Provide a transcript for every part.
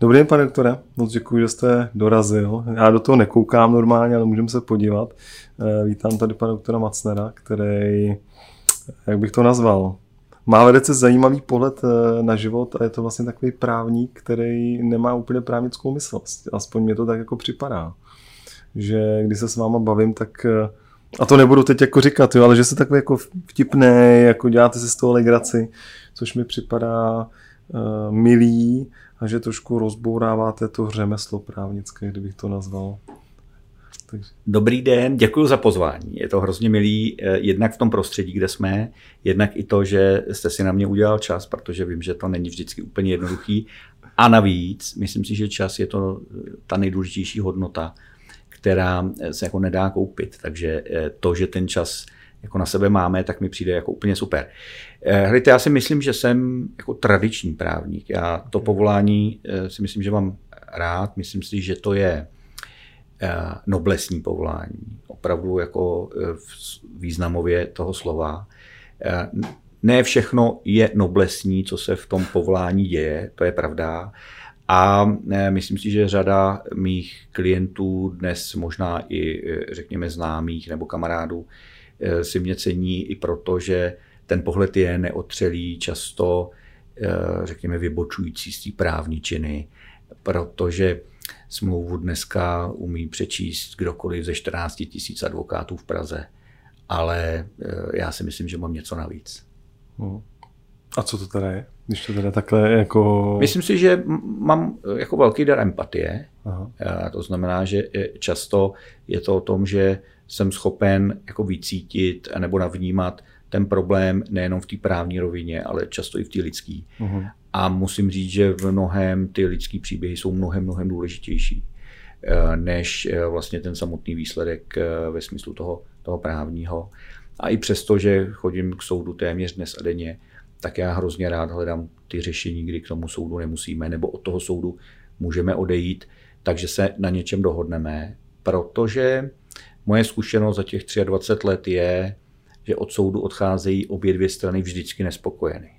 Dobrý den, pane doktore, moc děkuji, že jste dorazil. Já do toho nekoukám normálně, ale můžeme se podívat. Eh, vítám tady pana doktora Macnera, který, jak bych to nazval, má velice zajímavý pohled eh, na život a je to vlastně takový právník, který nemá úplně právnickou mysl. Aspoň mě to tak jako připadá. Že když se s váma bavím, tak eh, a to nebudu teď jako říkat, jo, ale že se takový jako vtipné, jako děláte si z toho legraci, což mi připadá uh, milý a že trošku rozbouráváte to řemeslo právnické, kdybych to nazval. Takže. Dobrý den, děkuji za pozvání. Je to hrozně milý, eh, jednak v tom prostředí, kde jsme, jednak i to, že jste si na mě udělal čas, protože vím, že to není vždycky úplně jednoduchý. A navíc, myslím si, že čas je to eh, ta nejdůležitější hodnota, která se jako nedá koupit. Takže eh, to, že ten čas jako na sebe máme, tak mi přijde jako úplně super. Hlejte, já si myslím, že jsem jako tradiční právník. Já to povolání si myslím, že mám rád. Myslím si, že to je Eh, noblesní povolání, opravdu jako eh, v významově toho slova. Eh, ne všechno je noblesní, co se v tom povolání děje, to je pravda. A myslím si, že řada mých klientů dnes, možná i řekněme známých nebo kamarádů, si mě cení i proto, že ten pohled je neotřelý, často řekněme vybočující z té právní činy, protože smlouvu dneska umí přečíst kdokoliv ze 14 tisíc advokátů v Praze. Ale eh, já si myslím, že mám něco navíc. Hmm. A co to teda je? Když to teda takhle jako... Myslím si, že mám eh, jako velký dar empatie. Aha. Eh, to znamená, že často je to o tom, že jsem schopen jako vycítit nebo navnímat ten problém nejenom v té právní rovině, ale často i v té lidské. Uh-huh. A musím říct, že v mnohem ty lidské příběhy jsou mnohem, mnohem důležitější eh, než eh, vlastně ten samotný výsledek eh, ve smyslu toho, toho právního. A i přesto, že chodím k soudu téměř dnes a denně, tak já hrozně rád hledám ty řešení, kdy k tomu soudu nemusíme, nebo od toho soudu můžeme odejít, takže se na něčem dohodneme, protože moje zkušenost za těch 23 let je, že od soudu odcházejí obě dvě strany vždycky nespokojeny.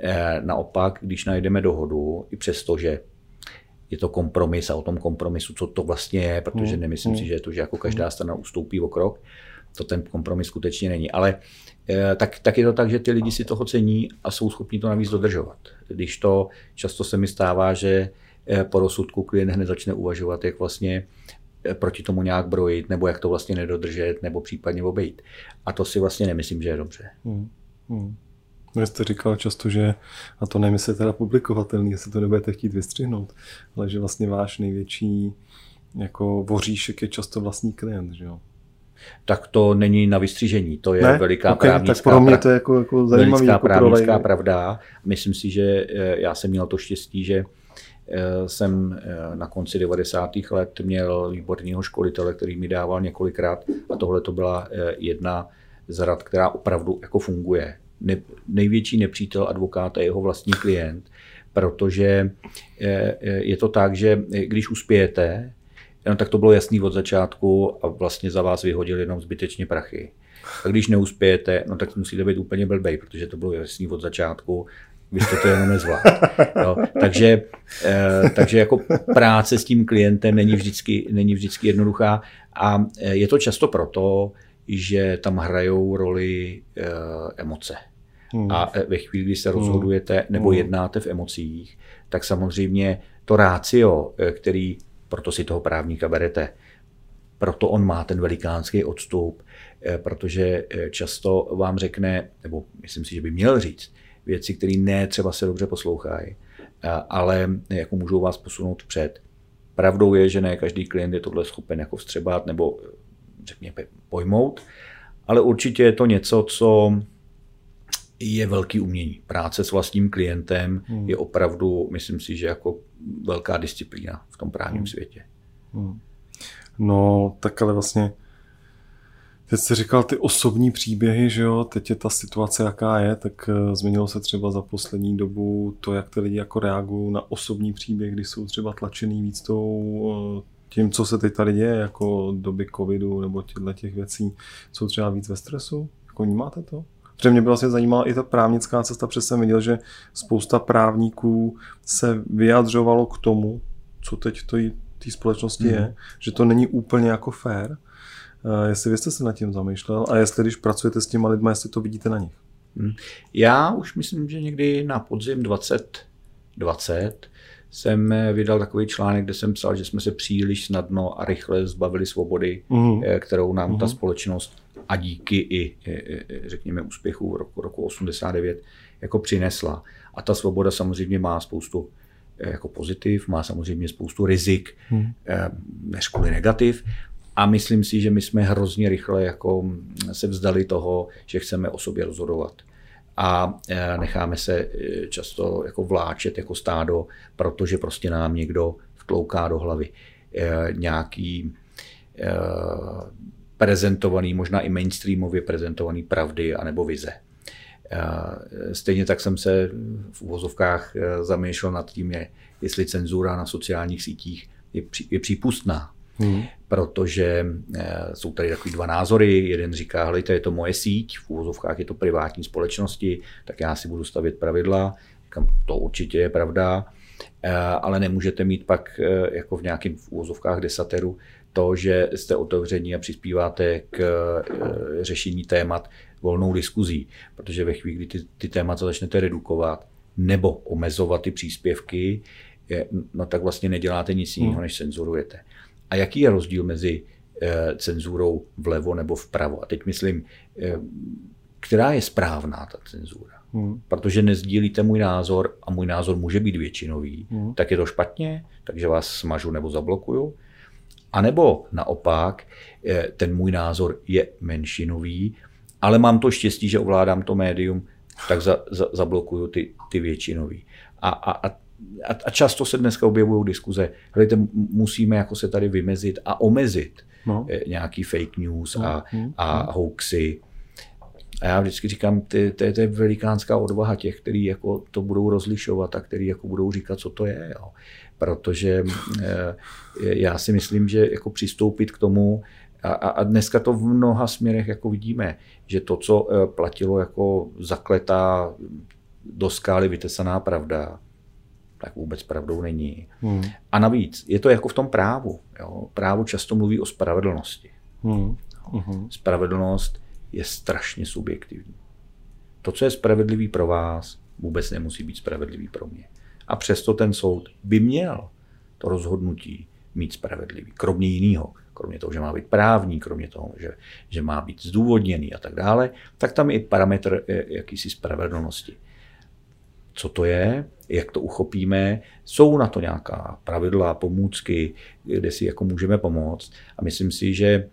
Eh, naopak, když najdeme dohodu, i přesto, že je to kompromis a o tom kompromisu, co to vlastně je, protože hmm, nemyslím hmm. si, že je to, že jako každá hmm. strana ustoupí o krok, to ten kompromis skutečně není. Ale eh, tak, tak je to tak, že ty lidi si toho cení a jsou schopni to navíc dodržovat. Když to často se mi stává, že eh, po rozsudku klient hned začne uvažovat, jak vlastně proti tomu nějak brojit, nebo jak to vlastně nedodržet, nebo případně obejít. A to si vlastně nemyslím, že je dobře. Hmm. Hmm. No, jste říkal často, že, a to nevím, jestli je teda publikovatelný, jestli to nebudete chtít vystřihnout, ale že vlastně váš největší jako voříšek je často vlastní klient, že jo? tak to není na vystřížení. To je ne? veliká okay, právnická, tak pro mě to je jako, jako zajímavý, veliká jako právnická pravda. Myslím si, že eh, já jsem měl to štěstí, že eh, jsem eh, na konci 90. let měl výborného školitele, který mi dával několikrát a tohle to byla jedna z rad, která opravdu jako funguje ne, největší nepřítel advokáta je jeho vlastní klient, protože eh, eh, je to tak, že když uspějete, no, tak to bylo jasný od začátku a vlastně za vás vyhodil jenom zbytečně prachy. A když neuspějete, no tak musíte být úplně blbej, protože to bylo jasný od začátku, vy jste to jenom nezvládli. No, takže, eh, takže jako práce s tím klientem není vždycky, není vždycky jednoduchá a je to často proto, že tam hrajou roli uh, emoce. Hmm. A eh, ve chvíli, kdy se hmm. rozhodujete nebo hmm. jednáte v emocích, tak samozřejmě to rácio, eh, který, proto si toho právníka berete, proto on má ten velikánský odstup, protože často vám řekne, nebo myslím si, že by měl říct, věci, které ne třeba se dobře poslouchají, ale jako můžou vás posunout před. Pravdou je, že ne každý klient je tohle schopen jako vstřebat nebo řekněme pojmout, ale určitě je to něco, co je velký umění. Práce s vlastním klientem hmm. je opravdu, myslím si, že jako velká disciplína v tom právním hmm. světě. Hmm. No, tak ale vlastně Teď jsi říkal ty osobní příběhy, že jo, teď je ta situace, jaká je, tak eh, změnilo se třeba za poslední dobu to, jak ty lidi jako reagují na osobní příběh, když jsou třeba tlačený víc tou, eh, tím, co se teď tady děje, jako doby covidu nebo těchto těch věcí, jsou třeba víc ve stresu? Jako vnímáte to? Protože mě by vlastně zajímala i ta právnická cesta, protože jsem viděl, že spousta právníků se vyjadřovalo k tomu, co teď v té společnosti mm. je, že to není úplně jako fair. Uh, jestli vy jste se nad tím zamýšlel a jestli když pracujete s těma lidmi, jestli to vidíte na nich. Hmm. Já už myslím, že někdy na podzim 2020 jsem vydal takový článek, kde jsem psal, že jsme se příliš snadno a rychle zbavili svobody, mm. kterou nám mm. ta mhm. společnost a díky i, řekněme, úspěchu roku, roku 89 jako přinesla. A ta svoboda samozřejmě má spoustu eh, jako pozitiv, má samozřejmě spoustu rizik, hmm. než kvůli negativ. A myslím si, že my jsme hrozně rychle jako se vzdali toho, že chceme o sobě rozhodovat a e, necháme se e, často jako vláčet jako stádo, protože prostě nám někdo vtlouká do hlavy e, nějaký prezentovaný, možná i mainstreamově prezentovaný pravdy anebo vize. Stejně tak jsem se v uvozovkách zamýšlel nad tím, jestli cenzura na sociálních sítích je, je přípustná. Hmm. Protože eh, jsou tady takový dva názory. Jeden říká, hele, to je to moje síť, v úvozovkách je to privátní společnosti, tak já si budu stavit pravidla. To určitě je pravda, eh, ale nemůžete mít pak eh, jako v nějakém v úvozovkách desateru to, že jste otevření a přispíváte k řešení témat volnou diskuzí, protože ve chvíli, kdy ty, ty témata začnete redukovat nebo omezovat ty příspěvky, no tak vlastně neděláte nic jiného, hmm. než cenzurujete. A jaký je rozdíl mezi eh, cenzurou vlevo nebo vpravo? A teď myslím, eh, která je správná ta cenzura? Hmm. Protože nezdílíte můj názor a můj názor může být většinový, hmm. tak je to špatně, takže vás smažu nebo zablokuju. A nebo naopak, eh, ten můj názor je menšinový, ale mám to štěstí, že ovládám to médium, tak za, za, zablokuju ty, ty většinový. A, a, a a, a často se dneska objevují diskuze, hledajte, musíme jako se tady vymezit a omezit no. Eh, nějaký fake news no. a, no. a no. hoaxy. A já vždycky říkám, to je velikánská odvaha těch, kteří jako to budou rozlišovat a kteří jako budou říkat, co to je. Jo. Protože e, já si myslím, že jako přistoupit k tomu, a, a dneska to v mnoha směrech jako vidíme, že to, co eh, platilo jako zakletá do skály vytesaná pravda, tak vůbec pravdou není. Hmm. A navíc je to jako v tom právu. Jo? Právo často mluví o spravedlnosti. Hmm. Hmm. Spravedlnost je strašně subjektivní. To, co je spravedlivý pro vás, vůbec nemusí být spravedlivý pro mě. A přesto ten soud by měl to rozhodnutí mít spravedlivý. Kromě jiného, kromě toho, že má být právní, kromě toho, že, že má být zdůvodněný a tak dále, tak tam je i parametr eh, jakýsi spravedlnosti co to je, jak to uchopíme. Jsou na to nějaká pravidla, pomůcky, kde si jako můžeme pomoct. A myslím si, že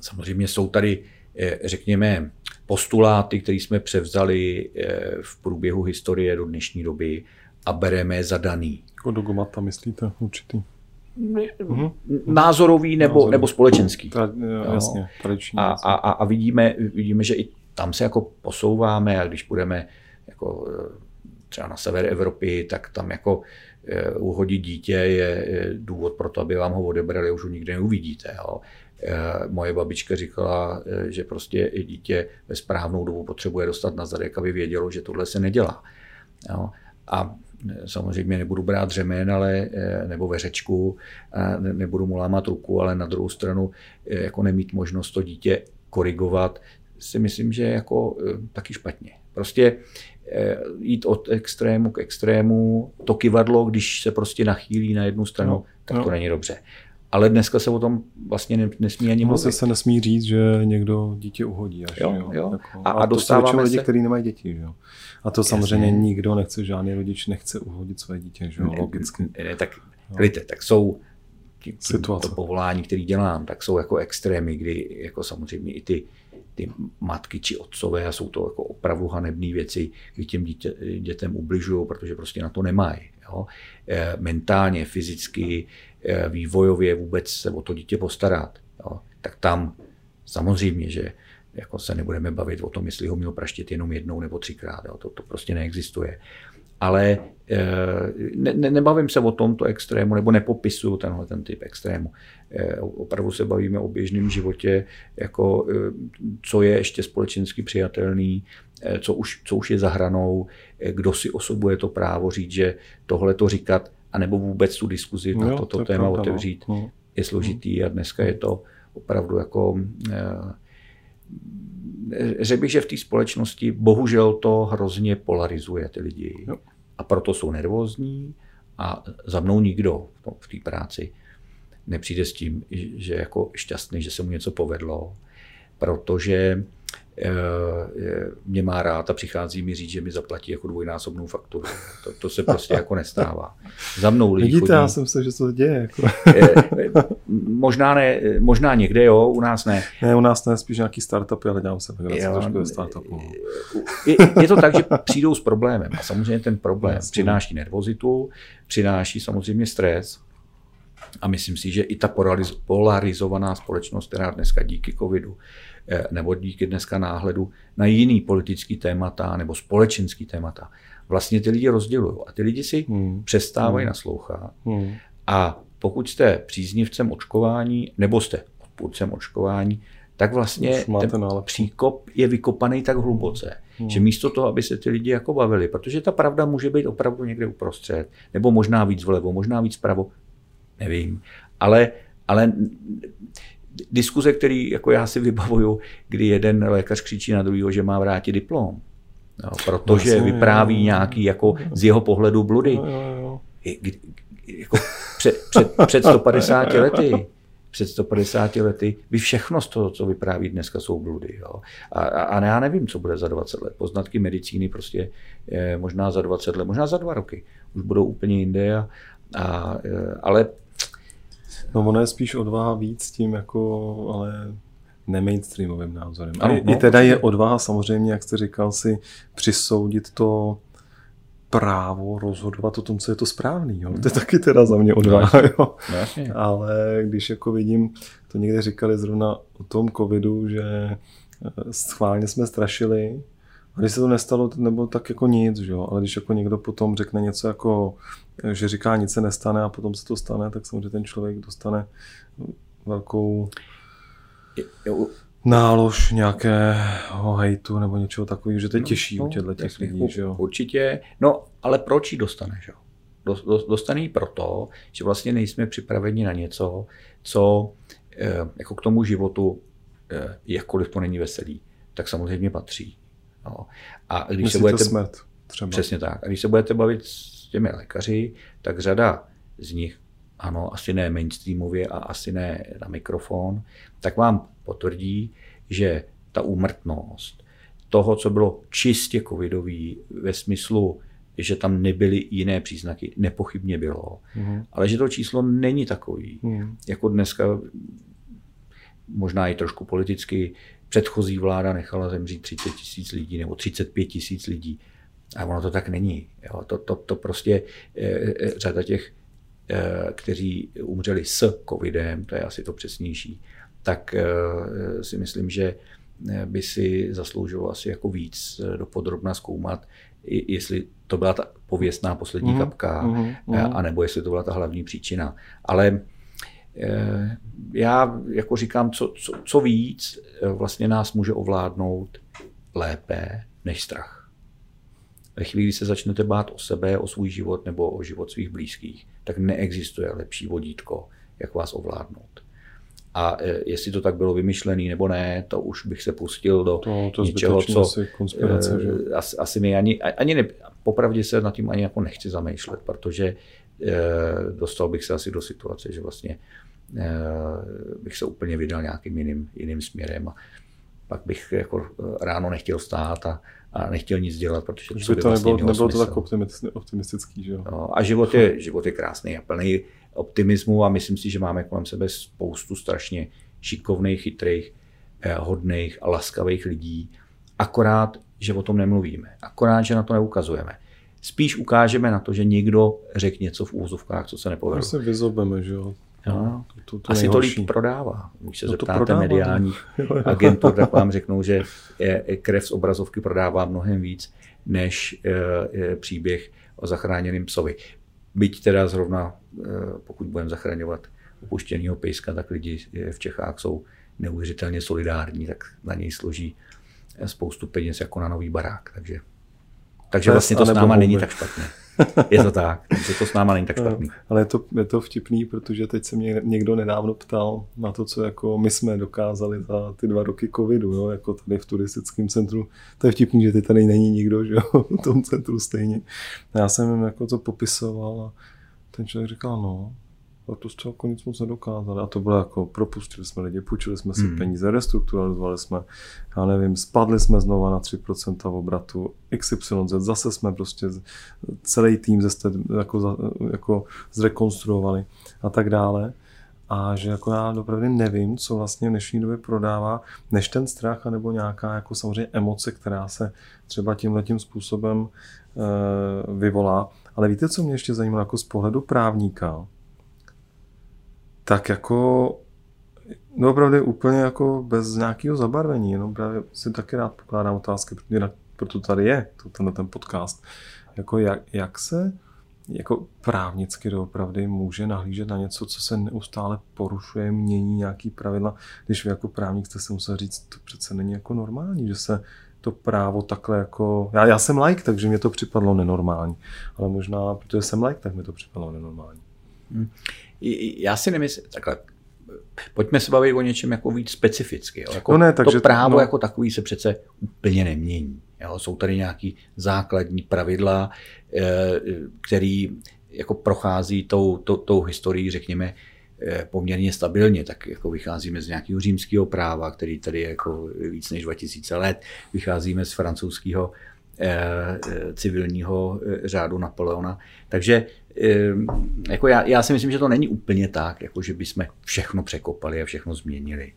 samozřejmě jsou tady, eh, řekněme, postuláty, které jsme převzali eh, v průběhu historie do dnešní doby a bereme za daný. Jako dogmata myslíte určitý? Mhm. Názorový nebo, Názorový. nebo společenský. Ta, jo, jasně, tradiční. A, a, a vidíme, vidíme, že i tam se jako posouváme a když budeme jako eh, třeba na sever Evropy, tak tam jako eh, uhodit dítě je důvod pro to, aby vám ho odebrali, už ho nikdy neuvidíte. Jo. Eh, moje babička říkala, eh, že prostě dítě ve správnou dobu potřebuje dostat na zadek, aby vědělo, že tohle se nedělá. Jo. A samozřejmě nebudu brát řemen, ale, nebo veřečku, nebudu mu lámat ruku, ale na druhou stranu jako nemít možnost to dítě korigovat, si myslím, že jako taky špatně. Prostě jít od extrému k extrému. To kivadlo, když se prostě nachýlí na jednu stranu, no, tak no. to není dobře. Ale dneska se o tom vlastně nesmí ani mluvit. se nesmí říct, že někdo dítě uhodí. Až, jo, jo. jo. Jako, a, a, a dostáváme to lidi, kteří nemají děti. Že jo? A to Jasně. samozřejmě nikdo nechce, žádný rodič nechce uhodit své dítě, že jo? logicky. Ne, ne, tak, hlíte, tak jsou Situace. to povolání, který dělám, tak jsou jako extrémy, kdy jako samozřejmě i ty ty matky či otcové a jsou to jako opravdu hanebné věci, kdy těm dítě, dětem ubližují, protože prostě na to nemají. Jo. E, mentálně, fyzicky, e, vývojově vůbec se o to dítě postarat. Jo. Tak tam samozřejmě, že jako se nebudeme bavit o tom, jestli ho měl praštit jenom jednou nebo třikrát. Jo. To, to prostě neexistuje. Ale ne, ne, nebavím se o tomto extrému, nebo nepopisuju tenhle ten typ extrému. Opravdu se bavíme o běžném životě, jako co je ještě společensky přijatelný, co už, co už je za hranou, kdo si osobuje to právo říct, že tohle to říkat, anebo vůbec tu diskuzi na toto to téma pravda, no. otevřít, no. je složitý a dneska je to opravdu jako řekl bych, že v té společnosti bohužel to hrozně polarizuje ty lidi. Jo. A proto jsou nervózní a za mnou nikdo v té práci nepřijde s tím, že jako šťastný, že se mu něco povedlo, protože mě má rád a přichází mi říct, že mi zaplatí jako dvojnásobnou fakturu. To, to se prostě jako nestává. Za mnou lidi Vidíte, chodí. já jsem se, že se to děje. Jako. Eh, možná, ne, možná někde, jo, u nás ne. Ne, u nás ne, spíš nějaký startupy, ale dělám se trošku ve startupu. Je, je, to tak, že přijdou s problémem a samozřejmě ten problém Jasně. přináší nervozitu, přináší samozřejmě stres, a myslím si, že i ta polarizovaná společnost, která dneska díky covidu Eh, nebo díky dneska náhledu na jiný politický témata nebo společenský témata. Vlastně ty lidi rozdělují a ty lidi si hmm. přestávají hmm. naslouchat. Hmm. A pokud jste příznivcem očkování nebo jste odpůrcem očkování, tak vlastně ten nálepku. příkop je vykopaný tak hluboce, hmm. že místo toho, aby se ty lidi jako bavili, protože ta pravda může být opravdu někde uprostřed, nebo možná víc vlevo, možná víc vpravo, nevím, ale, ale diskuze, který jako já si vybavuju, kdy jeden lékař křičí na druhého, že má vrátit diplom. No, protože Vlastně, vypráví jo, nějaký jako z jeho pohledu bludy. Jo, jo, jo. Jako před, před, před 150 lety před 150 lety by všechno z toho, co vypráví dneska, jsou bludy. Jo. A, a, a já nevím, co bude za 20 let. Poznatky medicíny prostě je, možná za 20 let, možná za dva roky. Už budou úplně jinde. A, a, ale No ono je spíš odvaha víc tím jako, ale nemainstreamovým názorem. Ano, I, no, I teda je odvaha samozřejmě, jak jste říkal, si přisoudit to právo rozhodovat o tom, co je to správný. Jo? To je taky teda za mě odvaha. Jo? Ale když jako vidím, to někde říkali zrovna o tom covidu, že eh, schválně jsme strašili, a když se to nestalo, nebo tak jako nic, že jo? ale když jako někdo potom řekne něco jako, že říká nic se nestane a potom se to stane, tak samozřejmě ten člověk dostane velkou nálož nějakého hejtu nebo něčeho takového, že to je no, těžší no, u těchto těch lidí. Že jo? Určitě, no ale proč ji dostane? Že? Dostane ji proto, že vlastně nejsme připraveni na něco, co eh, jako k tomu životu, eh, jakkoliv to není veselý, tak samozřejmě patří. No. A když Myslíte se budete, smrt třeba. Přesně tak. A když se budete bavit s těmi lékaři, tak řada z nich, ano, asi ne mainstreamově a asi ne na mikrofon, tak vám potvrdí, že ta úmrtnost toho, co bylo čistě covidový ve smyslu, že tam nebyly jiné příznaky, nepochybně bylo, mm. ale že to číslo není takový, mm. jako dneska možná i trošku politicky předchozí vláda nechala zemřít 30 tisíc lidí nebo 35 tisíc lidí. A ono to tak není. Jo. To, to, to prostě e, e, řada těch, e, kteří umřeli s covidem, to je asi to přesnější, tak e, si myslím, že by si zasloužilo asi jako víc dopodrobna zkoumat, jestli to byla ta pověstná poslední mm, kapka, mm, mm. anebo jestli to byla ta hlavní příčina. Ale Eh, já jako říkám, co, co, co víc eh, vlastně nás může ovládnout lépe než strach. Ve chvíli, kdy se začnete bát o sebe, o svůj život nebo o život svých blízkých, tak neexistuje lepší vodítko, jak vás ovládnout. A eh, jestli to tak bylo vymyšlené nebo ne, to už bych se pustil do to, to něčeho, co asi, konspirace, že? asi, asi mi ani, ani ne, popravdě se nad tím ani jako nechci zamýšlet, protože dostal bych se asi do situace, že vlastně Eh, bych se úplně vydal nějakým jiným, jiným směrem a pak bych jako eh, ráno nechtěl stát a, a nechtěl nic dělat, protože to, by to vlastně nebylo, nebylo to tak optimistický, že jo? No, a život je, život je krásný a plný optimismu a myslím si, že máme kolem sebe spoustu strašně šikovných, chytrých, eh, hodných a laskavých lidí. Akorát, že o tom nemluvíme. Akorát, že na to neukazujeme. Spíš ukážeme na to, že někdo řekl něco v úzovkách, co se nepovedlo. My se vyzobeme, že jo. No, to, to, to Asi nejhorší. to líp prodává. Když se no zeptáte prodává, mediálních agentur, tak vám řeknou, že krev z obrazovky prodává mnohem víc než příběh o zachráněném psovi. Byť teda zrovna, pokud budeme zachraňovat opuštěného pejska, tak lidi v Čechách jsou neuvěřitelně solidární, tak na něj složí spoustu peněz jako na nový barák. Takže, takže vlastně to s náma není tak špatně. Je to tak, že to s náma není tak špatný. Ale je to, je to vtipný, protože teď se mě někdo nedávno ptal na to, co jako my jsme dokázali za ty dva roky covidu, jo, jako tady v turistickém centru. To je vtipný, že teď tady není nikdo, že jo, v tom centru stejně. Já jsem jim jako to popisoval a ten člověk říkal, no, a to jste jako nic moc nedokázali. A to bylo jako, propustili jsme lidi, půjčili jsme si hmm. peníze, restrukturalizovali jsme, já nevím, spadli jsme znova na 3% v obratu, XYZ, zase jsme prostě celý tým zase jako, jako zrekonstruovali a tak dále. A že jako já opravdu nevím, co vlastně v dnešní době prodává, než ten strach, nebo nějaká jako samozřejmě emoce, která se třeba tímhle tím způsobem e, vyvolá. Ale víte, co mě ještě zajímalo jako z pohledu právníka? Tak jako no opravdu úplně jako bez nějakého zabarvení, jenom právě si taky rád pokládám otázky, protože proto tady je to, tenhle ten podcast. Jako jak, jak se jako právnicky doopravdy může nahlížet na něco, co se neustále porušuje, mění nějaký pravidla, když vy jako právník jste si musel říct, to přece není jako normální, že se to právo takhle jako... Já, já jsem like, takže mě to připadlo nenormální, ale možná, protože jsem like, tak mi to připadlo nenormální. Hmm já si nemyslím, takhle, pojďme se bavit o něčem jako víc specificky. Jo. Jako no ne, takže, to právo no. jako takový se přece úplně nemění. Jo. Jsou tady nějaké základní pravidla, eh, který jako prochází tou, tou, tou historií, řekněme, eh, poměrně stabilně, tak jako vycházíme z nějakého římského práva, který tady je jako víc než 2000 let, vycházíme z francouzského Eh, civilního řádu Napoleona. Takže eh, jako já, já si myslím, že to není úplně tak, jako že bychom všechno překopali a všechno změnili.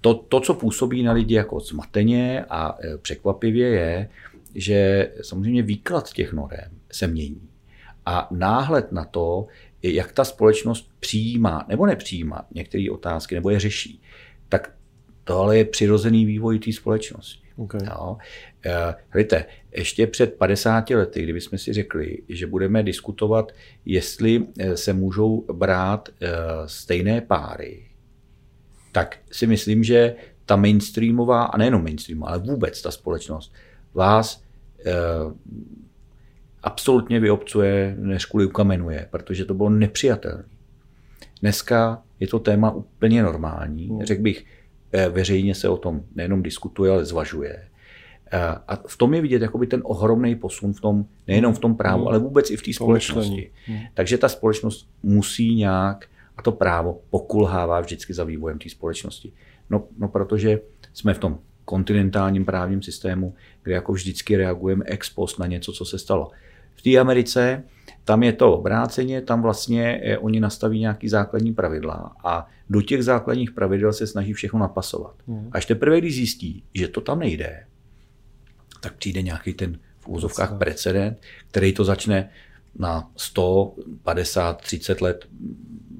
To, to, co působí na lidi jako zmateně a překvapivě je, že samozřejmě výklad těch norem se mění. A náhled na to, jak ta společnost přijímá nebo nepřijímá některé otázky nebo je řeší, tak tohle je přirozený vývoj té společnosti. Okay. Jo. Hlejte, ještě před 50 lety, kdybychom si řekli, že budeme diskutovat, jestli eh, se můžou brát eh, stejné páry, tak si myslím, že ta mainstreamová, a nejenom mainstreamová, ale vůbec ta společnost, vás eh, absolutně vyobcuje, než kvůli ukamenuje, protože to bylo nepřijatelné. Dneska je to téma úplně normální. Hmm. Řekl bych, veřejně se o tom nejenom diskutuje, ale zvažuje. A v tom je vidět jakoby ten ohromný posun v tom, nejenom v tom právu, hmm. ale vůbec i v té společnosti. Hmm. Takže ta společnost musí nějak, a to právo pokulhává vždycky za vývojem té společnosti. No, no protože jsme v tom kontinentálním právním systému, kde jako vždycky reagujeme ex post na něco, co se stalo. V té Americe tam je to obráceně, tam vlastně eh, oni nastaví nějaký základní pravidla a do těch základních pravidel se snaží všechno napasovat. Hmm. Až teprve, když zjistí, že to tam nejde, tak přijde nějaký ten v úzovkách precedent, který to začne na 100, 50, 30 let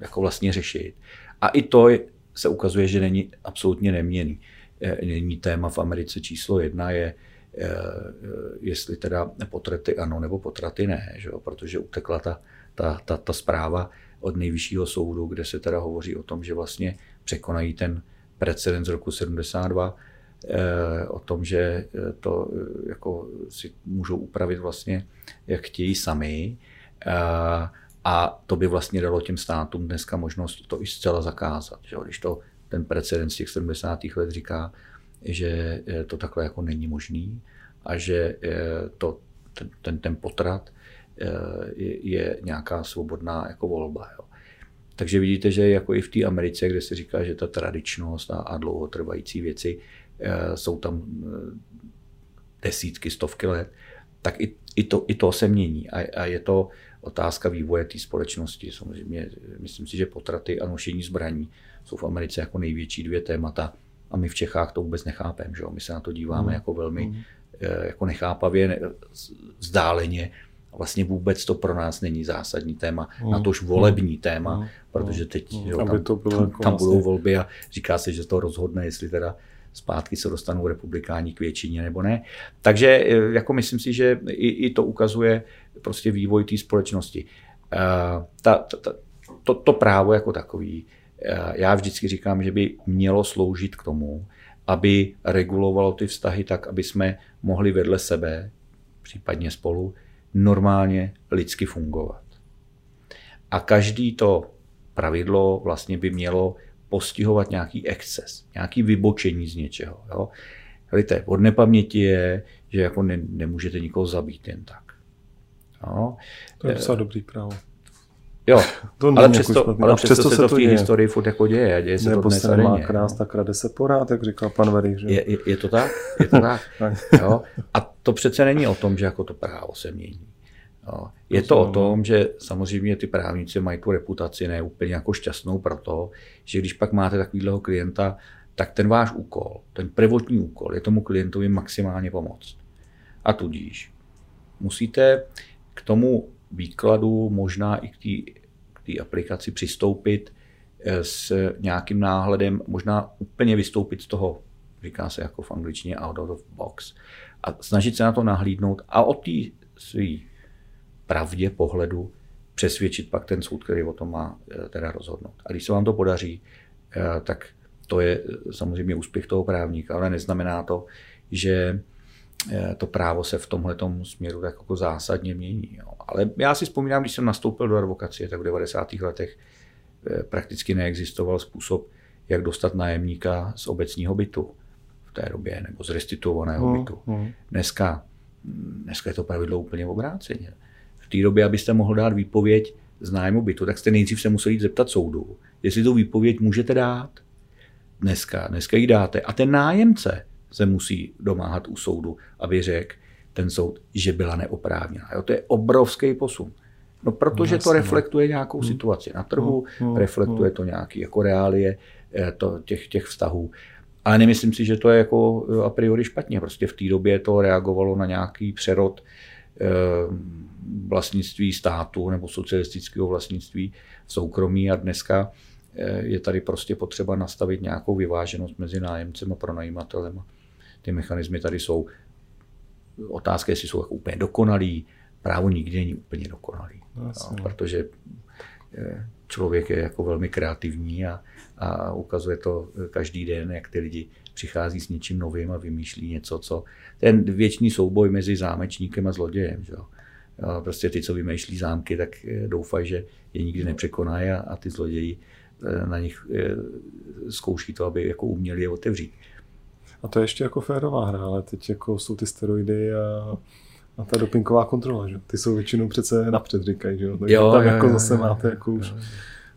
jako vlastně řešit. A i to se ukazuje, že není absolutně neměný. E, není téma v Americe číslo jedna je, e, jestli teda potraty ano nebo potraty ne, že jo? protože utekla ta, ta, ta, ta zpráva od nejvyššího soudu, kde se teda hovoří o tom, že vlastně překonají ten precedent z roku 72 Eh, o tom, že eh, to eh, jako si můžou upravit vlastně, jak chtějí sami. A to by vlastně dalo těm státům dneska možnost to i zcela zakázat. Že? Když to ten precedens z těch 70. let říká, že to takhle jako není možný a že to, ten, ten, ten potrat je, je nějaká svobodná jako volba. Jo. Takže vidíte, že jako i v té Americe, kde se říká, že ta tradičnost a, a dlouhotrvající věci Eh, jsou tam eh, desítky, stovky let, tak i, i, to, i to se mění a, a je to otázka vývoje té společnosti. Samozřejmě myslím si, že potraty a nošení zbraní jsou v Americe jako největší dvě témata a my v Čechách to vůbec nechápeme. Že? My se na to díváme mm. jako velmi mm. jako nechápavě, vzdáleně. Vlastně vůbec to pro nás není zásadní téma, mm. na tož volební téma, mm. protože teď mm. jo, tam, to bylo tam, jako tam vlastně... budou volby a říká se, že to rozhodne, jestli teda zpátky se dostanou republikáni k většině nebo ne. Takže eh, jako myslím si, že i, i to ukazuje prostě vývoj té společnosti. Uh, ta, ta, to, to právo jako takový, uh, já vždycky říkám, že by mělo sloužit k tomu, aby regulovalo ty vztahy tak, aby jsme mohli vedle sebe, případně spolu, normálně lidsky fungovat. A každý to pravidlo vlastně by mělo postihovat nějaký exces, nějaký vybočení z něčeho. Jo? Helejte, od nepaměti je, že jako ne, nemůžete nikoho zabít jen tak. Jo? To je docela dobrý právo. Jo, to ale, přesto, jako ale přesto, přesto se to v té historii furt jako děje. děje se Nebo to se nemá krás, tak krade se porád, jak říkal pan Verik. Že? Je, je, je, to tak? Je to tak? jo? A to přece není o tom, že jako to právo se mění. Jo. Je to o tom, že samozřejmě ty právníci mají tu reputaci ne úplně jako šťastnou proto, že když pak máte takového klienta, tak ten váš úkol, ten prvotní úkol je tomu klientovi maximálně pomoct. A tudíž musíte k tomu výkladu možná i k té aplikaci přistoupit eh, s nějakým náhledem, možná úplně vystoupit z toho, říká se jako v angličtině out of box, a snažit se na to nahlídnout a od té své pravdě pohledu přesvědčit pak ten soud, který o tom má eh, teda rozhodnout. A když se vám to podaří, eh, tak to je samozřejmě úspěch toho právníka, ale neznamená to, že to právo se v tomhle směru tak jako zásadně mění. Jo. Ale já si vzpomínám, když jsem nastoupil do advokacie, tak v 90. letech eh, prakticky neexistoval způsob, jak dostat nájemníka z obecního bytu v té době, nebo z restituovaného hmm, bytu. Hmm. Dneska, dneska je to pravidlo úplně obráceně. V té době, abyste mohl dát výpověď z nájmu bytu, tak jste nejdřív se museli zeptat soudu, jestli tu výpověď můžete dát. Dneska, dneska ji dáte. A ten nájemce se musí domáhat u soudu, aby řekl ten soud, že byla neoprávněná. Jo, to je obrovský posun. No, protože to no. reflektuje nějakou hmm. situaci na trhu, hmm. Hmm. reflektuje to nějaké jako reálie eh, to, těch, těch vztahů. Ale nemyslím si, že to je jako eh, a priori špatně. Prostě v té době to reagovalo na nějaký přerod eh, vlastnictví státu nebo socialistického vlastnictví v soukromí a dneska je tady prostě potřeba nastavit nějakou vyváženost mezi nájemcem a pronajímatelem ty mechanismy tady jsou. Otázka, jestli jsou jako úplně dokonalý. Právo nikdy není úplně dokonalý, no, no, protože eh, člověk je jako velmi kreativní a, a ukazuje to každý den, jak ty lidi přichází s něčím novým a vymýšlí něco, co ten věčný souboj mezi zámečníkem a zlodějem. Že? Prostě ty, co vymýšlí zámky, tak eh, doufají, že je nikdy nepřekonají a, a ty zloději eh, na nich zkouší to, aby jako uměli je otevřít. A to je ještě jako férová hra, ale teď jako jsou ty steroidy a, a ta dopingová kontrola, že? Ty jsou většinou přece napřed, říkají, že? Takže jo, tam jo, jako jo, zase jo, máte jako jo, už jo.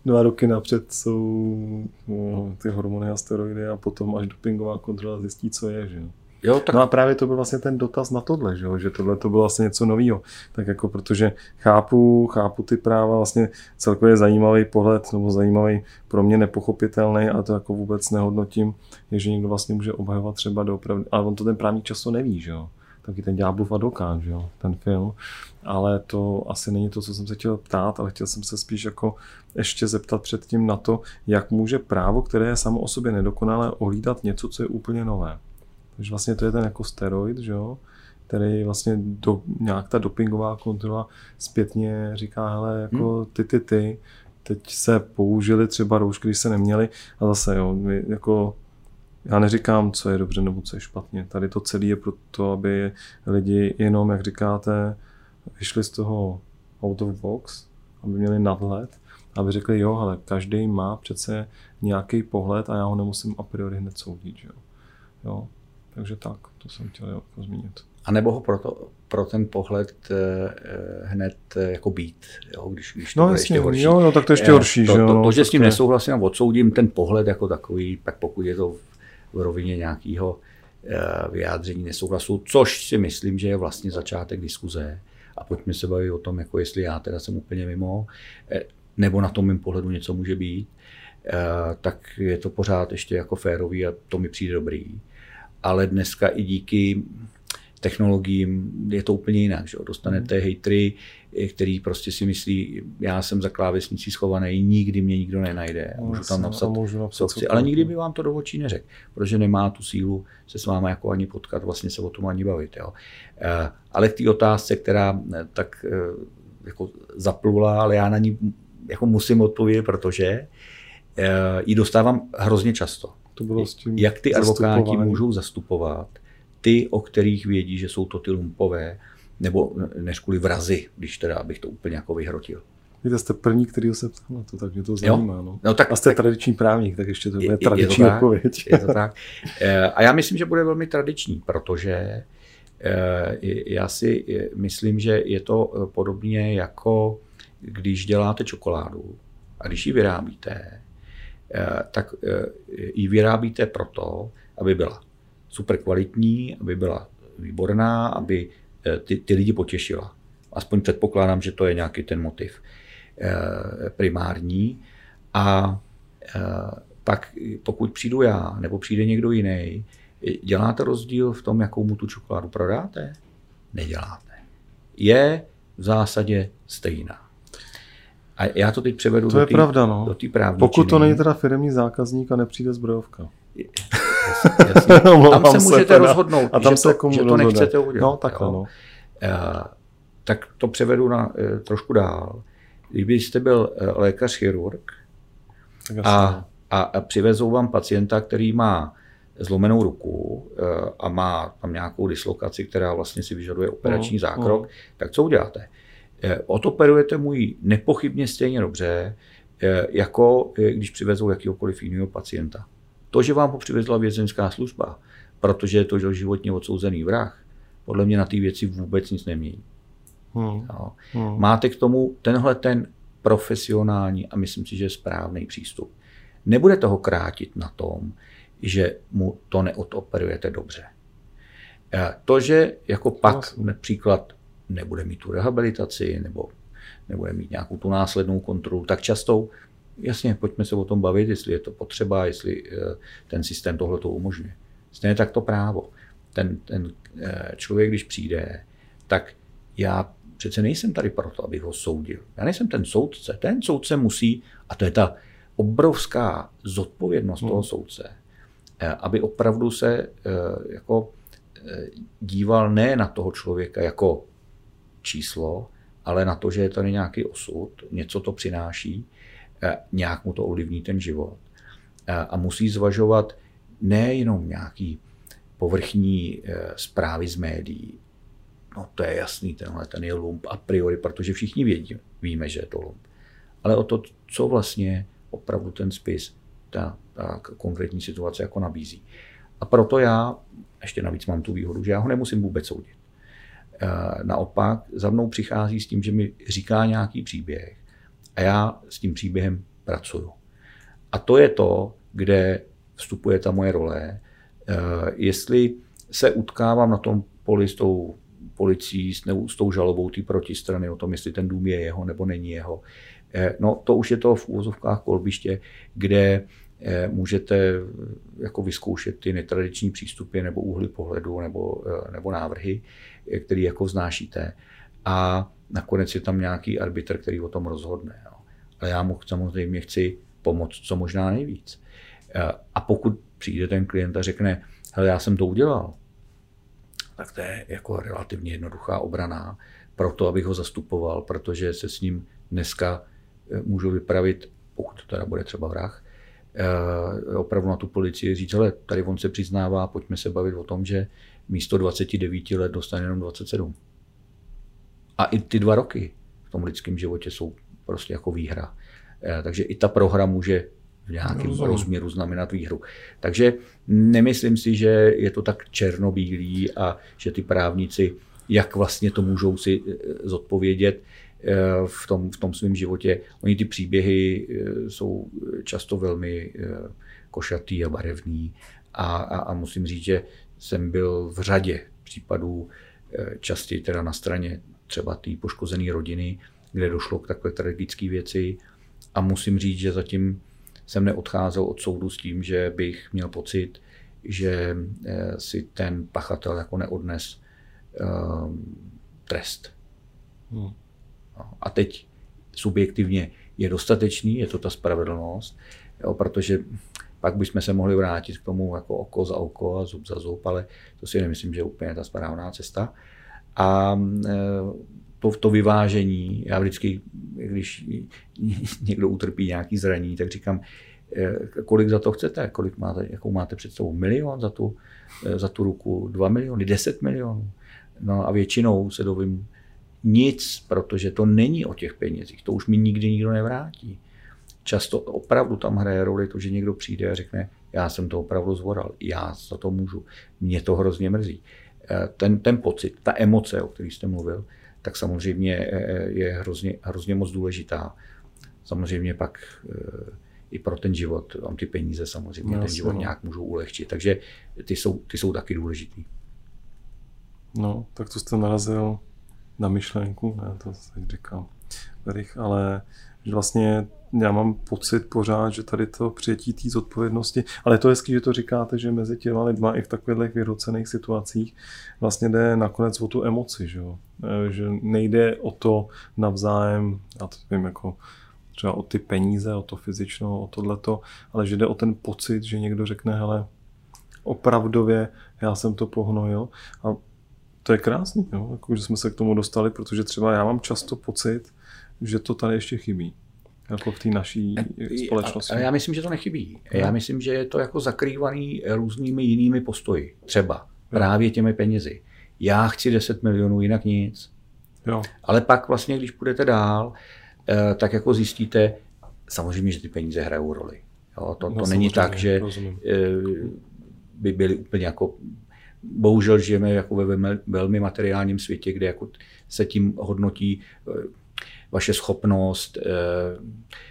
dva roky napřed jsou no, ty hormony a steroidy a potom až dopingová kontrola zjistí, co je, že? Jo, tak... No a právě to byl vlastně ten dotaz na tohle, že, že tohle to bylo vlastně něco nového. Tak jako protože chápu, chápu ty práva, vlastně celkově zajímavý pohled, nebo zajímavý pro mě nepochopitelný, a to jako vůbec nehodnotím, je, že někdo vlastně může obhajovat třeba doopravdy, ale on to ten právník často neví, že jo. Taky ten ďáblův advokát, že jo, ten film. Ale to asi není to, co jsem se chtěl ptát, ale chtěl jsem se spíš jako ještě zeptat předtím na to, jak může právo, které je samo o sobě nedokonalé, ohlídat něco, co je úplně nové. Takže vlastně to je ten jako steroid, že jo? který vlastně do, nějak ta dopingová kontrola zpětně říká, hele, jako hmm. ty, ty, ty, teď se použili třeba roušky, když se neměli a zase, jo, my jako já neříkám, co je dobře nebo co je špatně. Tady to celé je proto, aby lidi jenom, jak říkáte, vyšli z toho out of box, aby měli nadhled, aby řekli, jo, ale každý má přece nějaký pohled a já ho nemusím a priori hned soudit. Že jo. jo. Takže tak, to jsem chtěl jako zmínit. A nebo ho pro, to, pro ten pohled eh, hned eh, jako být, jo, když, když to no, jasně, ještě horší. Jo, no, tak to ještě horší. To, že to, to, to, že s tím nesouhlasím a odsoudím ten pohled jako takový, tak pokud je to v rovině nějakého eh, vyjádření nesouhlasu, což si myslím, že je vlastně začátek diskuze. A pojďme se bavit o tom, jako jestli já teda jsem úplně mimo, nebo na tom mým pohledu něco může být, tak je to pořád ještě jako férový a to mi přijde dobrý ale dneska i díky technologiím je to úplně jinak. Že? Dostanete mm. hejtry, který prostě si myslí, já jsem za klávesnicí schovaný, nikdy mě nikdo nenajde. No, můžu tam a napsat, můžu napsat co chci, ale nikdy by vám to do očí neřekl, protože nemá tu sílu se s váma jako ani potkat, vlastně se o tom ani bavit. Jo. Eh, Ale k té otázce, která eh, tak eh, jako zaplula, ale já na ní jako musím odpovědět, protože eh, ji dostávám hrozně často. To bylo s tím Jak ty advokáti můžou zastupovat ty, o kterých vědí, že jsou to ty lumpové, nebo než kvůli vrazy, když teda abych to úplně jako vyhrotil. Víte, jste první, který se ptal na to, tak mě to zajímá. No. No tak, A jste tak tradiční právník, tak ještě to Je- bude je to tradiční tak? odpověď. je to tak. Eh, A já myslím, že bude velmi tradiční, protože eh, já si myslím, že je to eh, podobně jako když děláte čokoládu a když ji vyrábíte, tak eh, ji vyrábíte proto, aby byla super kvalitní, aby byla výborná, aby eh, ty, ty lidi potěšila. Aspoň předpokládám, že to je nějaký ten motiv eh, primární. A eh, pak pokud přijdu já, nebo přijde někdo jiný, děláte rozdíl v tom, jakou mu tu čokoládu prodáte? Neděláte. Je v zásadě stejná. A já to teď převedu To do je té pravda, no. právní Pokud to není teda firmní zákazník a nepřijde zbrojovka. Jasně. Omlouvám Tam se se můžete teda. rozhodnout, A tam že se to, komu že to nechcete udělat. No, takhle, no. Eh, tak to převedu na, eh, trošku dál. Kdybyste byl eh, lékař-chirurg Tak asi a, ne. a, a přivezou vám pacienta, který má zlomenou ruku a má tam nějakou dislokaci, která vlastně si vyžaduje operační Mm, zákrok, tak co uděláte? Eh, Odoperujete mu ji nepochybně stejně dobře, eh, jako eh, když přivezou jakýkoliv jiného pacienta. To, že vám ho přivezla vězenská služba, protože je to životně odsouzený vrah, podle mě na té věci vůbec nic nemění. Hmm. Hmm. Máte k tomu tenhle ten profesionální a myslím si, že správný přístup. Nebude toho krátit na tom, že mu to neodoperujete dobře. To, že jako pak například nebude mít tu rehabilitaci nebo nebude mít nějakou tu následnou kontrolu, tak často, jasně, pojďme se o tom bavit, jestli je to potřeba, jestli eh, ten systém tohle to umožňuje. Stejně tak to právo. Ten, ten eh, člověk, když přijde, tak já přece nejsem tady proto, abych ho soudil. Já nejsem ten soudce. Ten soudce musí, a to je ta obrovská zodpovědnost Hmm. toho soudce, eh, aby opravdu se jako díval ne na toho člověka jako číslo, ale na to, že je tady nějaký osud, něco to přináší, eh, nějak mu to ovlivní ten život. Eh, A musí zvažovat nejenom nějaký povrchní eh, zprávy z médií, no to je jasný, tenhle ten je lump a priori, protože všichni vědí, víme, že je to lump. Ale o to, co vlastně opravdu ten spis, ta, ta konkrétní situace jako nabízí. A proto já, ještě navíc mám tu výhodu, že já ho nemusím vůbec soudit. Eh, Naopak za mnou přichází s tím, že mi říká nějaký příběh a já s tím příběhem pracuju. A to je to, kde vstupuje ta moje role. Eh, Jestli se utkávám na tom poli s tou policií, s, nebo s tou žalobou té protistrany o tom, jestli ten dům je jeho nebo není jeho, eh, no to už je to v úvozovkách kolbiště, kde můžete eh, jako vyzkoušet ty netradiční přístupy nebo úhly pohledu nebo, eh, nebo návrhy, eh, který jako vznášíte. A nakonec je tam nějaký arbitr, který o tom rozhodne. Jo. Ale já mu samozřejmě chci pomoct co možná nejvíc. Eh, A pokud přijde ten klient a řekne, hele, já jsem to udělal, tak to je jako relativně jednoduchá obrana pro to, abych ho zastupoval, protože se s ním dneska eh, můžu vypravit, pokud to teda bude třeba vrah, eh, opravdu na tu policii říct, hele, tady on se přiznává, pojďme se bavit o tom, že místo 29 let dostane jenom 27. A i ty dva roky v tom lidském životě jsou prostě jako výhra. Eh, Takže i ta prohra může v nějakém Rozumím. rozměru znamenat výhru. Takže nemyslím si, že je to tak černobílý a že ty právníci, jak vlastně to můžou si eh, zodpovědět eh, v tom, v tom svém životě. Oni ty příběhy eh, jsou často velmi eh, košatý a barevný a, a, a musím říct, že jsem byl v řadě případů eh, častěji teda na straně třeba té poškozené rodiny, kde došlo k takové tragické věci a musím říct, že zatím jsem neodcházel od soudu s tím, že bych měl pocit, že eh, si ten pachatel jako neodnes eh, trest. Hmm. No, a teď subjektivně je dostatečný, je to ta spravedlnost, jo, protože pak bychom se mohli vrátit k tomu jako oko za oko a zub za zub, ale to si nemyslím, že je úplně ta správná cesta. A e, to, to vyvážení, já vždycky, když někdo utrpí nějaký zranění, tak říkám, e, kolik za to chcete, kolik máte, jakou máte představu, milion za tu, e, za tu ruku, dva miliony, deset milionů. No a většinou se dovím nic, protože to není o těch penězích, to už mi nikdy nikdo nevrátí. Často opravdu tam hraje roli to, že někdo přijde a řekne, já jsem to opravdu zvoral, já za to můžu, mě to hrozně mrzí. Eh, ten, ten pocit, ta emoce, o který jste mluvil, tak samozřejmě eh, je hrozně, hrozně moc důležitá. Samozřejmě pak eh, i pro ten život, vám ty peníze samozřejmě no, ten život no. nějak můžou ulehčit, takže ty jsou, ty jsou taky důležitý. No, tak to jste narazil na myšlenku, ne, to teď Verich, ale že vlastně já mám pocit pořád, že tady to přijetí té zodpovědnosti, ale je to hezký, že to říkáte, že mezi těma lidma i v takových vyhrocených situacích vlastně jde nakonec o tu emoci, že, jo? E, že nejde o to navzájem, já to vím, jako třeba o ty peníze, o to fyzično, o tohleto, ale že jde o ten pocit, že někdo řekne, hele, opravdově já jsem to pohnojil a to je krásný, jo? Jako, že jsme se k tomu dostali, protože třeba já mám často pocit, že to tady ještě chybí. Jako v té naší společnosti. A já myslím, že to nechybí. Já myslím, že je to jako zakrývaný různými jinými postoji. Třeba právě těmi penězi. Já chci 10 milionů, jinak nic. Jo. Ale pak vlastně, když půjdete dál, eh, tak jako zjistíte, samozřejmě, že ty peníze hrajou roli. Jo, to, to no, není tak, že rozumím. Eh, by byly úplně jako bohužel žijeme jako ve velmi materiálním světě, kde jako se tím hodnotí eh, vaše schopnost, eh,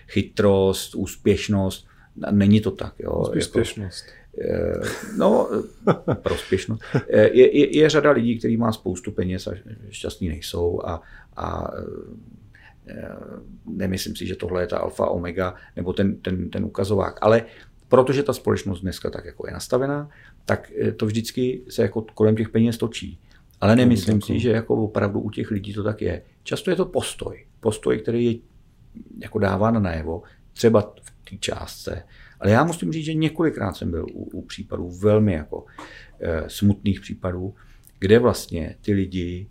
chytrost, úspěšnost. Není to tak. Jo? Úspěšnost. Jako, no, prospěšnost. Je, je, je řada lidí, kteří má spoustu peněz a šťastní nejsou a, a nemyslím si, že tohle je ta alfa omega nebo ten, ten, ten ukazovák. Ale protože ta společnost dneska tak jako je nastavená, tak to vždycky se jako kolem těch peněz točí. Ale nemyslím si, že jako opravdu u těch lidí to tak je. Často je to postoj. Postoj, který je jako dáván najevo, třeba v té částce. Ale já musím říct, že několikrát jsem byl u, u případů velmi jako e, smutných případů, kde vlastně ty lidi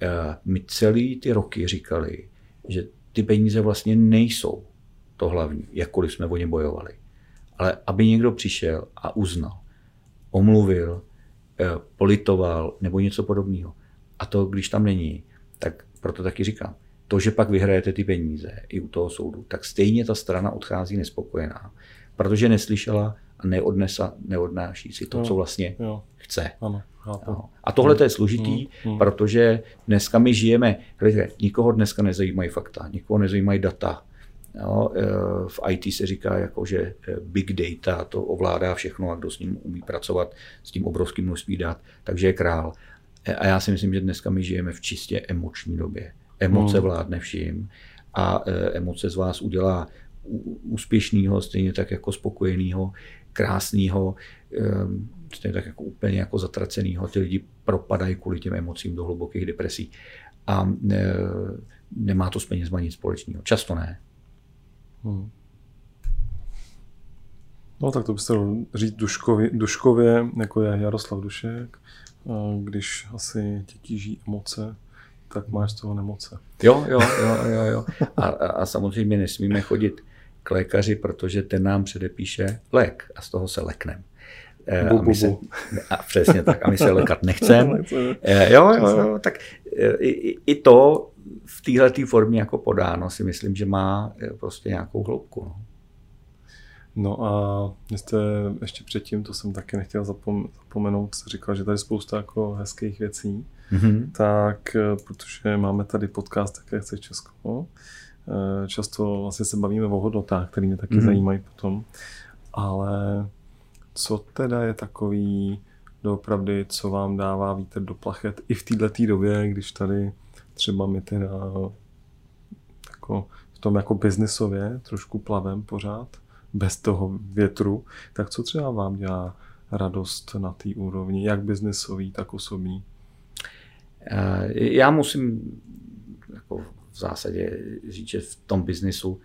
e, mi celý ty roky říkali, že ty peníze vlastně nejsou to hlavní, jakkoliv jsme o ně bojovali. Ale aby někdo přišel a uznal, omluvil, e, politoval nebo něco podobného. A to, když tam není, tak proto taky říkám, to, že pak vyhrajete ty peníze i u toho soudu, tak stejně ta strana odchází nespokojená, protože neslyšela a neodnesa, neodnáší si to, jo, co vlastně jo. chce. Ano, jo. A tohle to je složitý, hmm, hmm. protože dneska my žijeme, nikoho dneska nezajímají fakta, nikoho nezajímají data. Jo, e, v IT se říká, jako, že e, big data to ovládá všechno a kdo s ním umí pracovat s tím obrovským množství dat, takže je král. E, a já si myslím, že dneska my žijeme v čistě emoční době. Emoce hmm. vládne vším a emoce z vás udělá úspěšného, stejně tak jako spokojeného, krásného, stejně tak jako úplně jako zatraceného. Ty lidi propadají kvůli těm emocím do hlubokých depresí. A nemá to s penězma nic společného. Často ne. Hmm. No tak to byste říct Duškovi, Duškově, jako je Jaroslav Dušek, když asi tě tíží emoce, tak máš z toho nemoce. Jo, jo, jo, jo. jo. A, a, a samozřejmě nesmíme chodit k lékaři, protože ten nám předepíše lék a z toho se lekneme. Eh, a, my se, a přesně tak. A my se lékat nechceme. Eh, jo, jo, jo, tak eh, i, i to v této formě jako podáno si myslím, že má prostě nějakou hloubku. No. No a jste ještě předtím, to jsem taky nechtěl zapomenout, jste říkal, že tady je spousta jako hezkých věcí, mm-hmm. tak eh, protože máme tady podcast Také chce Česko, eh, často vlastně se bavíme o hodnotách, které mě taky mm-hmm. zajímají potom, ale co teda je takový doopravdy, co vám dává vítr do plachet i v této době, když tady třeba my teda jako v tom jako biznisově trošku plavem pořád, bez toho větru, tak co třeba vám dělá radost na té úrovni, jak biznesový, tak osobní? Eh, já musím jako v zásadě říct, že v tom biznisu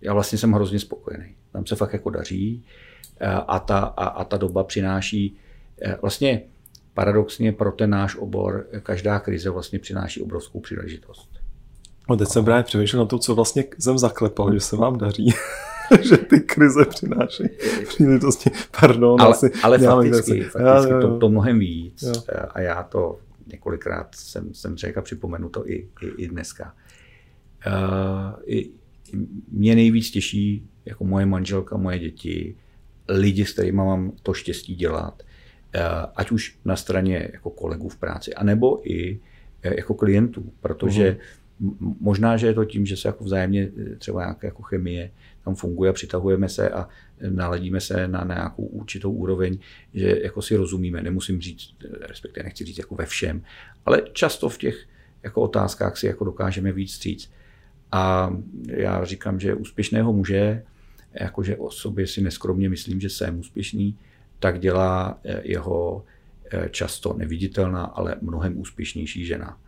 já vlastně jsem hrozně spokojený. Tam se fakt jako daří a ta, a, a ta doba přináší vlastně paradoxně pro ten náš obor každá krize vlastně přináší obrovskou příležitost. No teď jsem právě přemýšlel na to, co vlastně jsem zaklepal, že se vám daří. že ty krize přinášejí příležitosti. Pardon, ale, asi ale fakticky, fakticky já, to, to mnohem víc. Jo. A já to několikrát jsem, jsem řekl a připomenu to i, i, i dneska. Uh, i, mě nejvíc těší jako moje manželka, moje děti, lidi, s kterými mám to štěstí dělat, ať už na straně jako kolegů v práci, anebo i uh, jako klientů, protože uh-huh Možná, že je to tím, že se jako vzájemně eh, třeba nějaká jako chemie tam funguje přitahujeme se a naladíme se na nějakou určitou úroveň, že jako si rozumíme, nemusím říct, eh, respektive nechci říct jako ve všem, ale často v těch jako otázkách si jako dokážeme víc říct. A já říkám, že úspěšného muže, jakože o sobě si neskromně myslím, že jsem úspěšný, tak dělá eh, jeho často neviditelná, ale mnohem úspěšnější žena.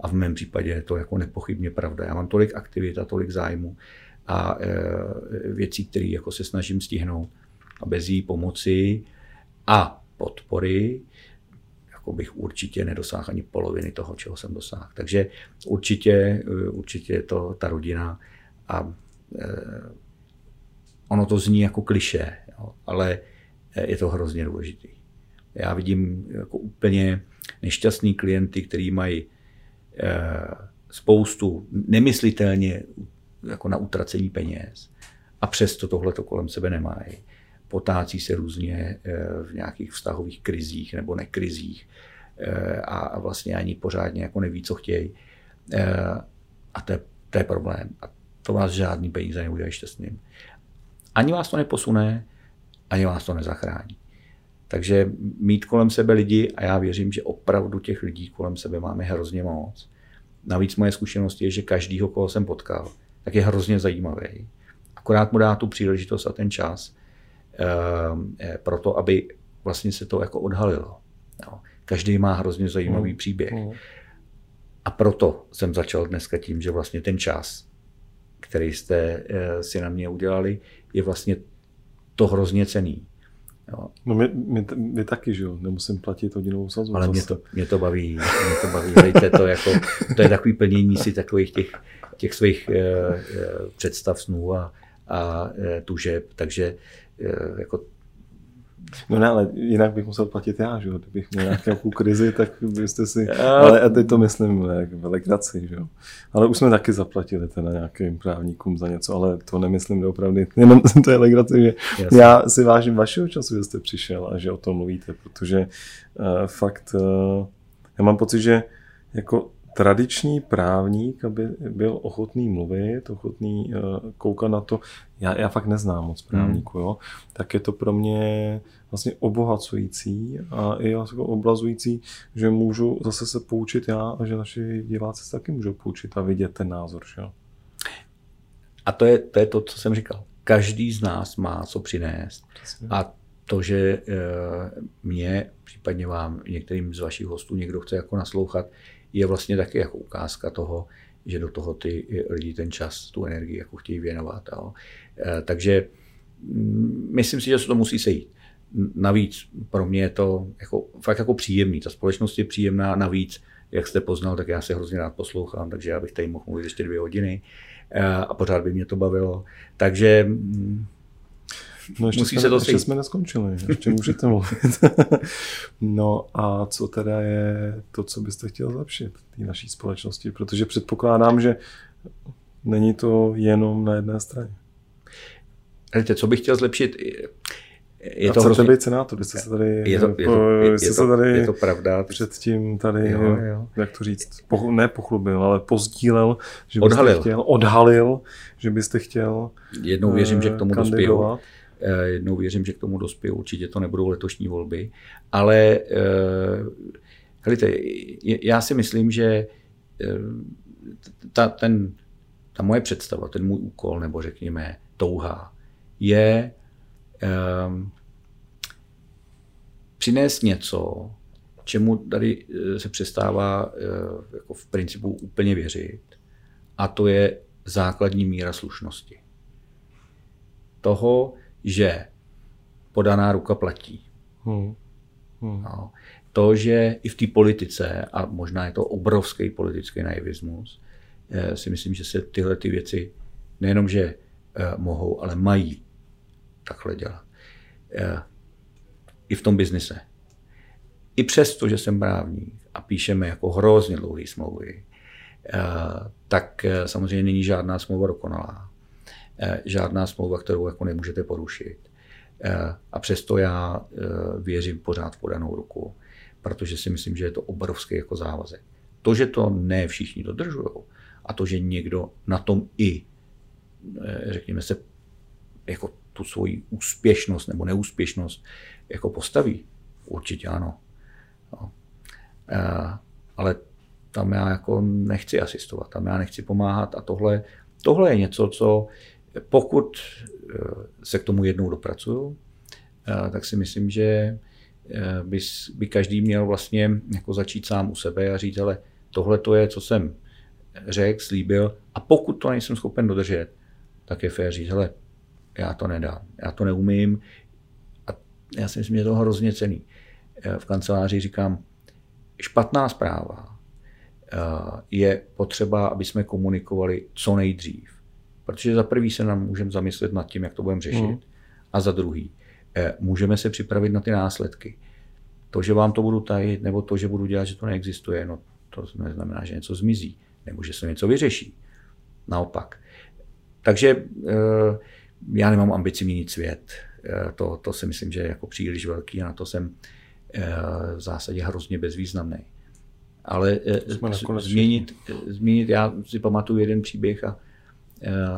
A v mém případě je to jako nepochybně pravda. Já mám tolik aktivit a tolik zájmu a e, věcí, které jako se snažím stihnout. A bez její pomoci a podpory jako bych určitě nedosáhl ani poloviny toho, čeho jsem dosáhl. Takže určitě, určitě je to ta rodina a ono to zní jako kliše, ale je to hrozně důležitý. Já vidím jako úplně nešťastný klienty, kteří mají Eh, spoustu nemyslitelně jako na utracení peněz a přesto tohle to kolem sebe nemají. Potácí se různě eh, v nějakých vztahových krizích nebo nekrizích eh, a vlastně ani pořádně jako neví, co chtějí. A to je, to je problém. A to vás žádný peníze neudělají šťastným. Ani vás to neposune, ani vás to nezachrání. Takže mít kolem sebe lidi, a já věřím, že opravdu těch lidí kolem sebe máme hrozně moc. Navíc moje zkušenost je, že každýho, koho jsem potkal, tak je hrozně zajímavý. Akorát mu dá tu příležitost a ten čas eh, pro to, aby vlastně se to jako odhalilo. Jo. Každý má hrozně zajímavý mm. příběh. Mm. A proto jsem začal dneska tím, že vlastně ten čas, který jste eh, si na mě udělali, je vlastně to hrozně cený. Jo. No my, my, my, taky, že jo, nemusím platit hodinovou sazbu. Ale mě to, mě to baví, mě to baví. Dejte to, jako, to je takový plnění si takových těch, těch svých uh, představ, snů a, a uh, tužeb, takže uh, jako No ne, ale jinak bych musel platit já, že jo? Kdybych měl nějakou krizi, tak byste si... Ale a teď to myslím jak v legraci, že jo? Ale už jsme taky zaplatili teda nějakým právníkům za něco, ale to nemyslím opravdu. Jenom to je legraci, že Jasně. já si vážím vašeho času, že jste přišel a že o tom mluvíte, protože uh, fakt uh, já mám pocit, že jako tradiční právník, aby byl ochotný mluvit, ochotný uh, koukat na to, já, já fakt neznám moc právníků, hmm. jo, tak je to pro mě vlastně obohacující a i jako obrazující, že můžu zase se poučit já a že naši diváci se taky můžou poučit a vidět ten názor. Že? A to je, to je to, co jsem říkal. Každý z nás má co přinést. Přesně. A to, že eh, mě, případně vám, některým z vašich hostů někdo chce jako naslouchat, je vlastně taky jako ukázka toho, že do toho ty lidi ten čas, tu energii jako chtějí věnovat. Jo. Eh, takže mm, myslím si, že se to musí sejít. Navíc pro mě je to jako, fakt jako příjemný. Ta společnost je příjemná, navíc, jak jste poznal, tak já se hrozně rád poslouchám, takže já bych tady mohl mluvit ještě dvě hodiny eh, a pořád by mě to bavilo. Takže mm, No ještě Musí jsme, se to ještě jsme neskončili, ještě můžete mluvit. no a co teda je to, co byste chtěl zlepšit té naší společnosti? Protože předpokládám, že není to jenom na jedné straně. Víte, co bych chtěl zlepšit? Je a to hrozně... být senátor, jste se tady, je to, je to, je, jste je to, tady je to pravda. předtím tady, jo, jo. jak to říct, po, ne pochlubil, ale pozdílel, že byste odhalil. chtěl, odhalil, že byste chtěl Jednou věřím, že k tomu dospěju. Eh, jednou věřím, že k tomu dospěju. Určitě to nebudou letošní volby. Ale eh, helejte, já si myslím, že eh, ta, ten, ta moje představa, ten můj úkol, nebo řekněme touha, je um, přinést něco, čemu tady se přestává jako v principu úplně věřit a to je základní míra slušnosti. Toho, že podaná ruka platí. Hmm. Hmm. No. To, že i v té politice, a možná je to obrovský politický naivismus, eh, si myslím, že se tyhle ty věci nejenom, že eh, mohou, ale mají takhle dělat. Eh, I v tom biznise. I přesto, že jsem právník a píšeme jako hrozně dlouhé smlouvy, tak samozřejmě není žádná smlouva dokonalá. Žádná smlouva, kterou jako nemůžete porušit. A přesto já věřím pořád v podanou ruku, protože si myslím, že je to obrovský jako závazek. To, že to ne všichni dodržují a to, že někdo na tom i, řekněme se, jako tu svoji úspěšnost nebo neúspěšnost jako postaví, určitě ano. No. Ale tam já jako nechci asistovat, tam já nechci pomáhat a tohle, tohle je něco, co pokud eh, se k tomu jednou dopracuju, eh, tak si myslím, že eh, by, by každý měl vlastně jako začít sám u sebe a říct, ale tohle to je, co jsem řekl, slíbil a pokud to nejsem schopen dodržet, tak je fér říct, hele, já to nedám, já to neumím a já si myslím, že je to hrozně cený. V kanceláři říkám, špatná zpráva je potřeba, aby jsme komunikovali co nejdřív Protože za prvý se nám můžeme zamyslet nad tím, jak to budeme řešit, mm. a za druhý eh, můžeme se připravit na ty následky. To, že vám to budu tajit, nebo to, že budu dělat, že to neexistuje, no to neznamená, že něco zmizí, nebo že se něco vyřeší. Naopak. Takže eh, já nemám ambici měnit svět. Eh, to, to si myslím, že je jako příliš velký a na to jsem v zásadě hrozně bezvýznamný. Ale změnit, změnit, já si pamatuju jeden příběh a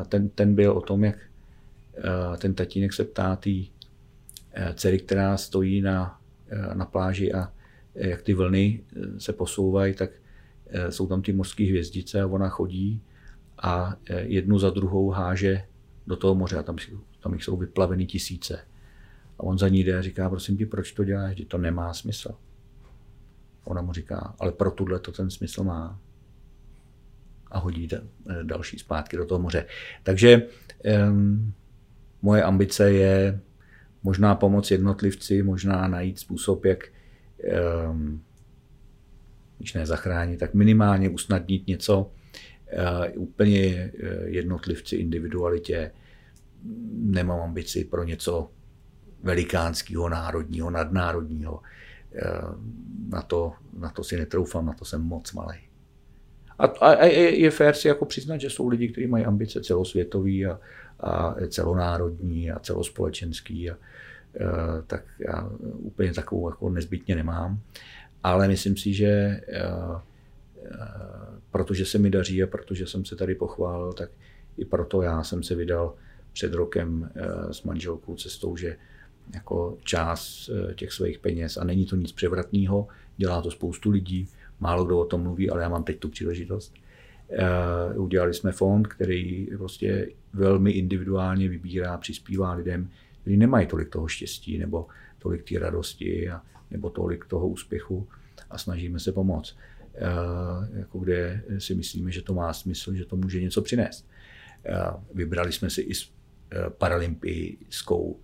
ten, ten byl o tom, jak eh, ten tatínek se ptá té eh, dcery, která stojí na, na pláži a jak ty vlny se posouvají, tak jsou tam ty mořské hvězdice a ona chodí a jednu za druhou háže do toho moře a tam, tam jich jsou vyplavený tisíce. A on za ní jde a říká, prosím tě, proč to děláš, že to nemá smysl. Ona mu říká, ale pro tuhle to ten smysl má a hodí eh, další zpátky do toho moře. Takže um, moje ambice je možná pomoct jednotlivci, možná najít způsob, jak um, když ne zachránit, tak minimálně usnadnit něco uh, úplně uh, jednotlivci, individualitě. Nemám ambici pro něco velikánského, národního, nadnárodního. Uh, na to, na to si netroufám, na to jsem moc malý. A, a je, je fér si jako přiznat, že jsou lidi, kteří mají ambice celosvětový a, a celonárodní a celospolečenský. A, a, tak já úplně takovou jako nezbytně nemám. Ale myslím si, že a, a, protože se mi daří a protože jsem se tady pochválil, tak i proto já jsem se vydal před rokem s manželkou cestou, že jako část těch svých peněz, a není to nic převratného, dělá to spoustu lidí, Málo kdo o tom mluví, ale já mám teď tu příležitost. Uh, udělali jsme fond, který prostě velmi individuálně vybírá, přispívá lidem, kteří nemají tolik toho štěstí nebo tolik té radosti a, nebo tolik toho úspěchu a snažíme se pomoct. Uh, jako kde si myslíme, že to má smysl, že to může něco přinést. Uh, vybrali jsme si i paralympijskou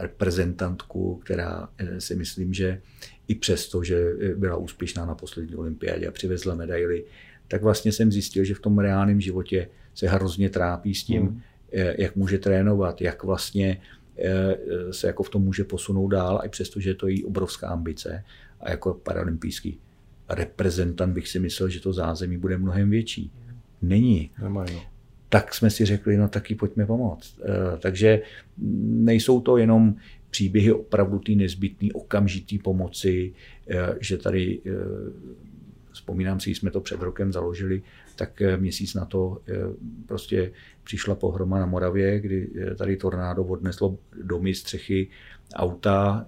reprezentantku, která si myslím, že i přesto, že byla úspěšná na poslední olympiádě a přivezla medaily, tak vlastně jsem zjistil, že v tom reálném životě se hrozně trápí s tím, mm. jak může trénovat, jak vlastně eh, se jako v tom může posunout dál, a i přesto, že je to její obrovská ambice. A jako paralympijský reprezentant bych si myslel, že to zázemí bude mnohem větší. Není. Nemají. Tak jsme si řekli, no taky pojďme pomoct. Eh, takže nejsou to jenom příběhy opravdu té nezbytné okamžitý pomoci, eh, že tady, eh, vzpomínám si, jsme to před rokem založili, tak eh, měsíc na to prostě přišla pohroma na Moravě, kdy tady tornádo odneslo domy, střechy, auta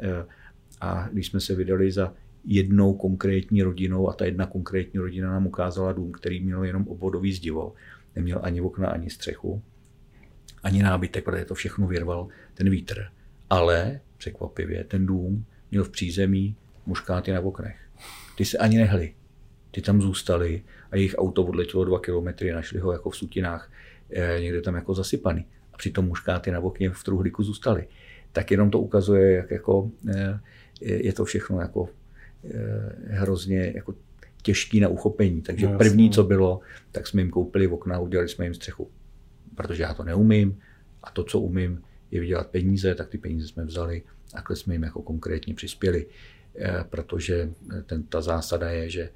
a když jsme se vydali za jednou konkrétní rodinou a ta jedna konkrétní rodina nám ukázala dům, který měl jenom obvodový zdivo, neměl ani okna, ani střechu, ani nábytek, protože to všechno vyrval ten vítr ale překvapivě ten dům měl v přízemí muškáty na oknech. Ty se ani nehly. ty tam zůstali a jejich auto odletělo dva kilometry, našli ho jako v sutinách, eh, někde tam jako zasypaný. A přitom muškáty na okně v truhlíku zůstaly. Tak jenom to ukazuje, jak jako eh, je to všechno jako hrozně jako těžký na uchopení. Takže no, první, co bylo, tak jsme jim koupili okna, udělali jsme jim střechu. Protože já to neumím a to, co umím, je vydělat peníze, tak ty peníze jsme vzali a takhle jsme jim jako konkrétně přispěli. Eh, protože ten, ta zásada je, že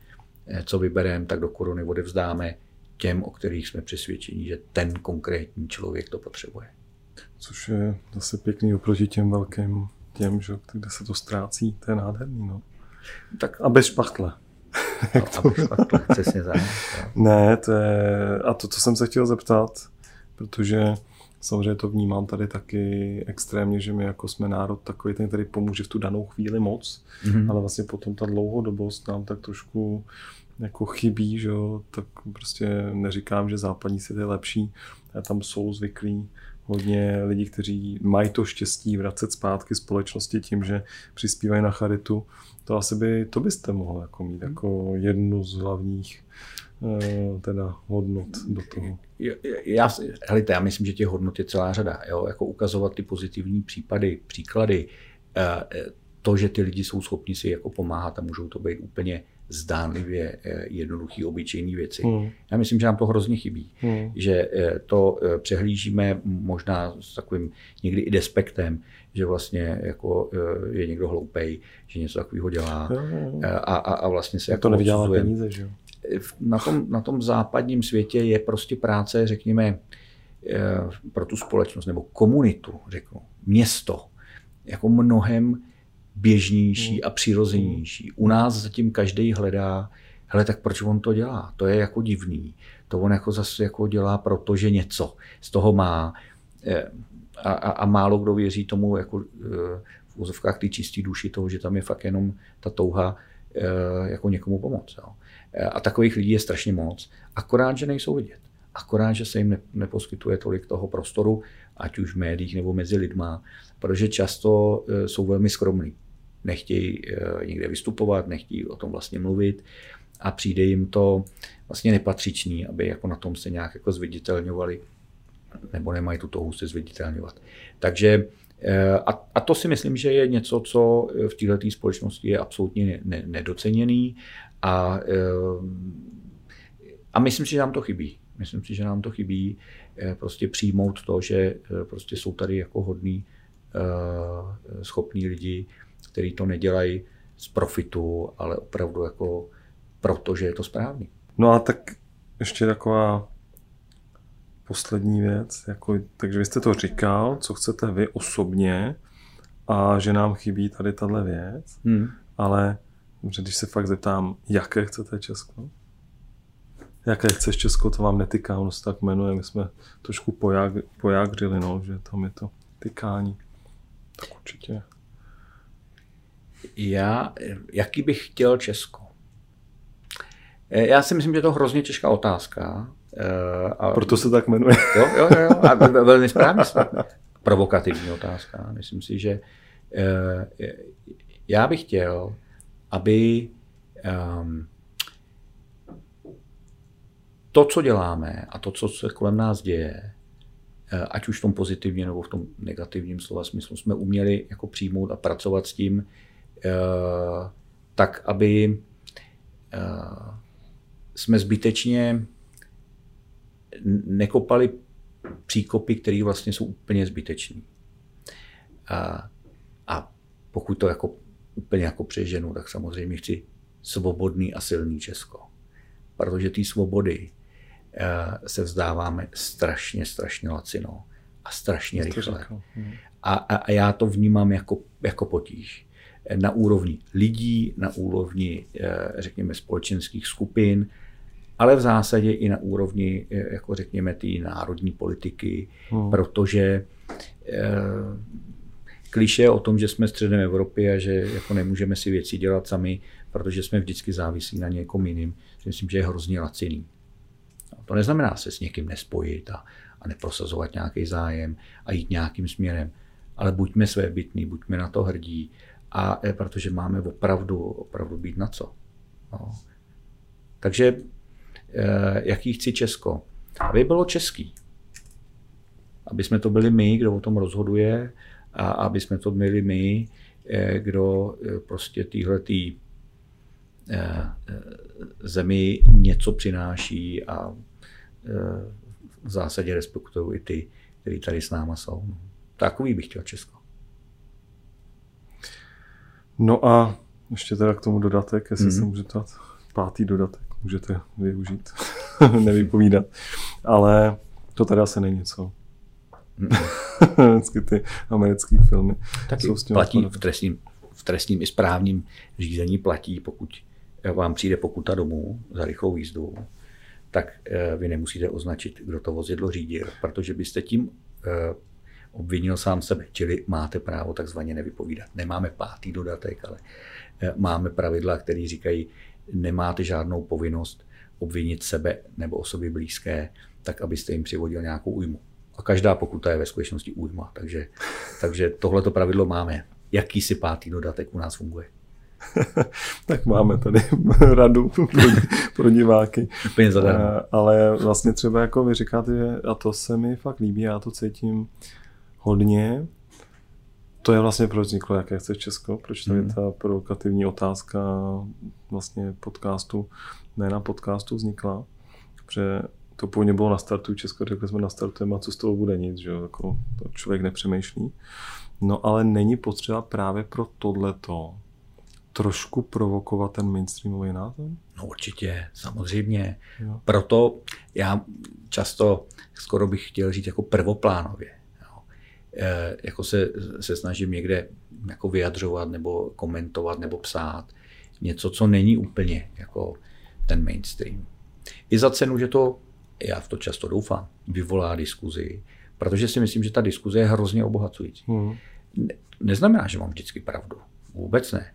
eh, co vybereme, tak do koruny odevzdáme těm, o kterých jsme přesvědčeni, že ten konkrétní člověk to potřebuje. Což je zase pěkný oproti těm velkým těm, že, kde se to ztrácí, to je nádherný. No. Tak a bez špachtle. Jak to... špachtle, přesně tak. Ne, to je, a to, co jsem se chtěl zeptat, protože Samozřejmě to vnímám tady taky extrémně, že my jako jsme národ takový ten, který pomůže v tu danou chvíli moc, mm-hmm. ale vlastně potom ta dlouhodobost nám tak trošku jako chybí, že jo? tak prostě neříkám, že západní svět je lepší, a tam jsou zvyklí hodně lidí, kteří mají to štěstí vracet zpátky společnosti tím, že přispívají na charitu. To asi by, to byste mohl jako mít jako jednu z hlavních teda hodnot do toho? Já, helejte, já myslím, že těch hodnot je celá řada. Jo? Jako ukazovat ty pozitivní případy, příklady, eh, eh, to, že ty lidi jsou schopni si jako pomáhat a můžou to být úplně zdánlivě jednoduchý, obyčejný věci. Hmm. Já myslím, že nám to hrozně chybí. Hmm. Že to přehlížíme možná s takovým někdy i despektem, že vlastně jako je někdo hloupej, že něco takového dělá a, a, a vlastně se jako to nevydělá peníze, že jo? Na tom, na tom západním světě je prostě práce, řekněme, eh, pro tu společnost nebo komunitu, řeknu, město, jako mnohem běžnější hmm. a přirozenější. U nás zatím každý hledá, hele, tak proč on to dělá? To je jako divný. To on jako zase jako dělá, protože něco z toho má. Eh, a, a, a málo kdo věří tomu jako eh, v úzovkách ty čistý duši toho, že tam je fakt jenom ta touha jako někomu pomoct. Jo. Eh, a takových lidí je strašně moc. Akorát, že nejsou vidět. Akorát, že se jim neposkytuje tolik toho prostoru, ať už v médiích nebo mezi lidma, protože často eh, jsou velmi skromní. Nechtějí eh, někde vystupovat, nechtějí o tom vlastně mluvit a přijde jim to vlastně nepatřičný, aby jako na tom se nějak jako zviditelňovali nebo nemají tu touhu se zviditelňovat. Takže a, a to si myslím, že je něco, co v této společnosti je absolutně nedoceněný a, eh, a myslím si, že nám to chybí. Myslím si, že nám to chybí eh, prostě přijmout to, že eh, prostě jsou tady jako hodní, schopní lidi, kteří to nedělají z profitu, ale opravdu jako proto, že je to správný. No a tak ještě taková poslední věc. Jako, takže vy jste to říkal, co chcete vy osobně a že nám chybí tady tahle věc, hmm. ale Dobře, když se fakt zeptám, jaké chcete Česko? Jaké chceš Česko, to vám netýká, ono se tak jmenuje, my jsme trošku pojag, pojagřili, no, že tam je to tykání. Tak určitě. Já, jaký bych chtěl Česko? Eh, já si myslím, že to je hrozně těžká otázka. Eh, a... Proto se tak jmenuje. Jo, jo, jo, a velmi správně. Provokativní otázka. Myslím si, že eh, já bych chtěl, aby um, to, co děláme a to, co se kolem nás děje, eh, ať už v tom pozitivním nebo v tom negativním slova smyslu, jsme uměli jako přijmout a pracovat s tím, uh, tak, aby uh, jsme zbytečně nekopali příkopy, které vlastně jsou úplně zbytečné. A, a pokud to jako úplně jako přeženu, tak samozřejmě chci svobodný a silný Česko. Protože té svobody eh, se vzdáváme strašně, strašně lacino a strašně rychle. Hmm. A, a, a já to vnímám jako, jako potíž. Na úrovni lidí, na úrovni, eh, řekněme, společenských skupin, ale v zásadě i na úrovni, eh, jako řekněme, té národní politiky, hmm. protože kliše o tom, že jsme středem Evropy a že jako nemůžeme si věci dělat sami, protože jsme vždycky závislí na někom jiným, myslím, že je hrozně laciný. To neznamená se s někým nespojit a, a neprosazovat nějaký zájem a jít nějakým směrem, ale buďme své bytní, buďme na to hrdí, a protože máme opravdu, opravdu být na co. No. Takže jaký chci Česko? Aby bylo český. Aby jsme to byli my, kdo o tom rozhoduje a aby jsme to byli my, kdo prostě týhletý zemi něco přináší a v zásadě respektují i ty, kteří tady s náma jsou. Takový bych chtěl Česko. No a ještě teda k tomu dodatek, jestli mm-hmm. se může dát pátý dodatek, můžete využít, nevypovídat. Ale to teda asi není co. Vždycky ty americké filmy Taky jsou s tím platí v trestním, v trestním i správním řízení platí, pokud vám přijde pokuta domů za rychlou jízdu, tak eh, vy nemusíte označit, kdo to vozidlo řídil, protože byste tím eh, obvinil sám sebe, čili máte právo takzvaně nevypovídat. Nemáme pátý dodatek, ale eh, máme pravidla, které říkají, nemáte žádnou povinnost obvinit sebe nebo osoby blízké, tak abyste jim přivodil nějakou újmu. A každá pokuta je ve skutečnosti újma, takže, takže tohleto pravidlo máme. Jaký si pátý dodatek u nás funguje? tak máme tady radu pro, pro diváky. Úplně zadarmo. Eh, ale vlastně třeba jako vy říkáte, a to se mi fakt líbí, já to cítím hodně. To je vlastně proč vzniklo Jaké chce Česko, proč tady hmm. ta provokativní otázka vlastně podcastu, ne na podcastu vznikla, protože to původně bylo na startu Česko, řekli jsme na startujeme a co z toho bude nic, že jako to člověk nepřemýšlí. No ale není potřeba právě pro tohleto trošku provokovat ten mainstreamový názor? No určitě, samozřejmě. Jo. Proto já často, skoro bych chtěl říct jako prvoplánově, jo. E, jako se, se snažím někde jako vyjadřovat nebo komentovat nebo psát něco, co není úplně jako ten mainstream. I za cenu, že to, já v to často doufám, vyvolá diskuzi, protože si myslím, že ta diskuze je hrozně obohacující. Hmm. Ne, neznamená, že mám vždycky pravdu. Vůbec ne.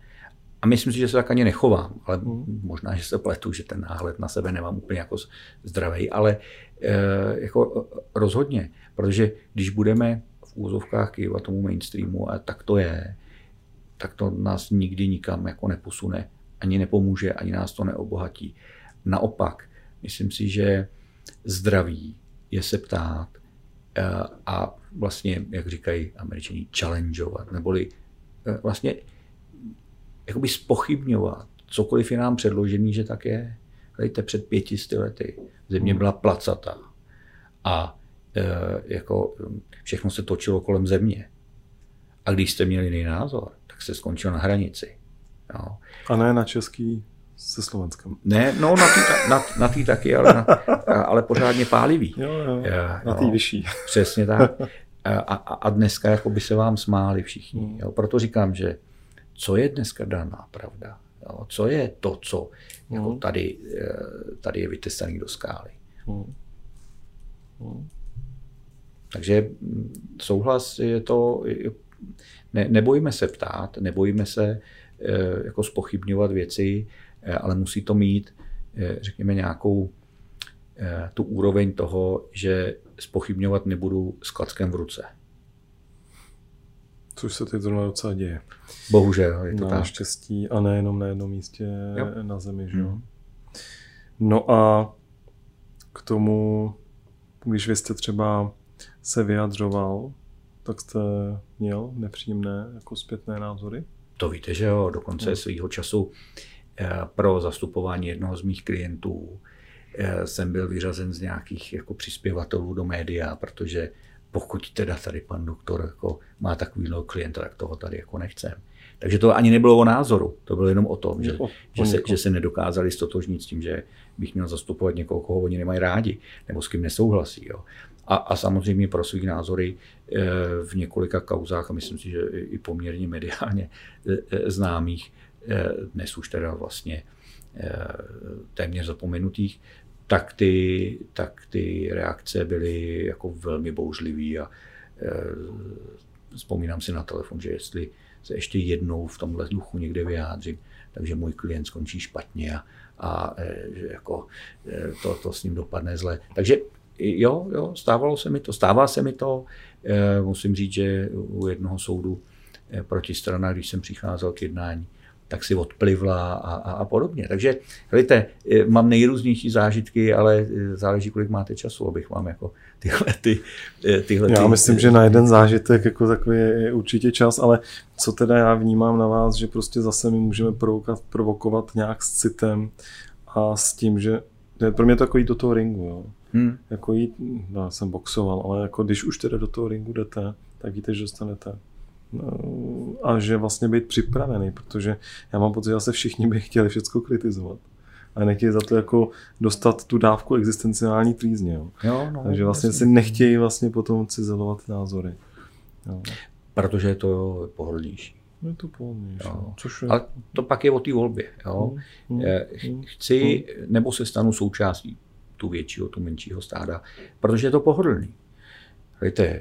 A myslím si, že se tak ani nechovám, ale hmm. možná, že se pletu, že ten náhled na sebe nemám úplně jako zdravý, ale e, jako rozhodně, protože když budeme v úzovkách kývat tomu mainstreamu, a tak to je, tak to nás nikdy nikam jako neposune, ani nepomůže, ani nás to neobohatí. Naopak, myslím si, že zdraví je se ptát e, a vlastně, jak říkají američani, challengeovat, neboli e, vlastně jakoby spochybňovat cokoliv je nám předložený, že tak je. Hlejte, před pětisty lety země hmm. byla placatá a e, jako všechno se točilo kolem země. A když jste měli jiný názor, tak se skončil na hranici. Jo. A ne na český se Slovenskem. Ne, no na tý, na, na tý taky, ale, na, ale pořádně pálivý. Jo, jo, na tý vyšší. Přesně tak. A, a dneska jako by se vám smáli všichni. Hmm. Jo. Proto říkám, že co je dneska daná pravda. Jo? Co je to, co mm. jako tady, eh, tady je vytesaný do skály. Mm. Mm. Takže souhlas je to, ne, nebojíme se ptát, nebojíme se eh, jako spochybňovat věci, ale musí to mít, řekněme, nějakou tu úroveň toho, že spochybňovat nebudu s klackem v ruce. Což se teď zrovna docela děje. Bohužel, je to tak. štěstí a nejenom na jednom místě jo. na zemi. Že? Mm. No a k tomu, když vy jste třeba se vyjadřoval, tak jste měl nepříjemné jako zpětné názory? To víte, že jo, dokonce no. svýho času eh, pro zastupování jednoho z mých klientů eh, jsem byl vyřazen z nějakých jako přispěvatelů do média, protože pokud teda tady pan doktor jako má takovýhle klienta, tak toho tady jako nechcem. Takže to ani nebylo o názoru, to bylo jenom o tom, že, o, že, se, že se nedokázali stotožnit s tím, že bych měl zastupovat někoho, koho oni nemají rádi, nebo s kým nesouhlasí. Jo. A, a samozřejmě pro své názory e, v několika kauzách, a myslím si, že i poměrně mediálně známých, dnes už teda vlastně téměř zapomenutých, tak ty, tak ty reakce byly jako velmi bouřlivý a e, vzpomínám si na telefon, že jestli se ještě jednou v tomhle duchu někde vyjádřím, takže můj klient skončí špatně a, a že jako to, to s ním dopadne zle. Takže jo, jo, stávalo se mi to, stává se mi to. Musím říct, že u jednoho soudu protistrana, když jsem přicházel k jednání, tak si odplivla a, a, a podobně. Takže hledajte, eh, mám nejrůznější zážitky, ale eh, záleží, kolik máte času, abych vám jako tyhle ty, eh, tyhle Já ty, myslím, že na jeden zážitek jako takový je určitě čas, ale co teda já vnímám na vás, že prostě zase my můžeme provokovat, provokovat nějak s citem a s tím, že pro mě to jako jít do toho ringu, jo. Hmm. Jako jít, no, já jsem boxoval, ale jako když už teda do toho ringu jdete, tak víte, že dostanete a že vlastně být připravený, protože já mám pocit, že se všichni by chtěli všechno kritizovat. A nechtějí za to jako dostat tu dávku existenciální trýzně. Jo. Jo, no, Takže vlastně jasný. si nechtějí vlastně potom cizelovat názory. Jo. Protože je to pohodlnější. Je to pohodlnější. Jo. Což je... Ale to pak je o té volbě. Jo. Hmm, hmm, Chci, hmm. nebo se stanu součástí tu většího, tu menšího stáda, protože je to pohodlný. Víte, eh,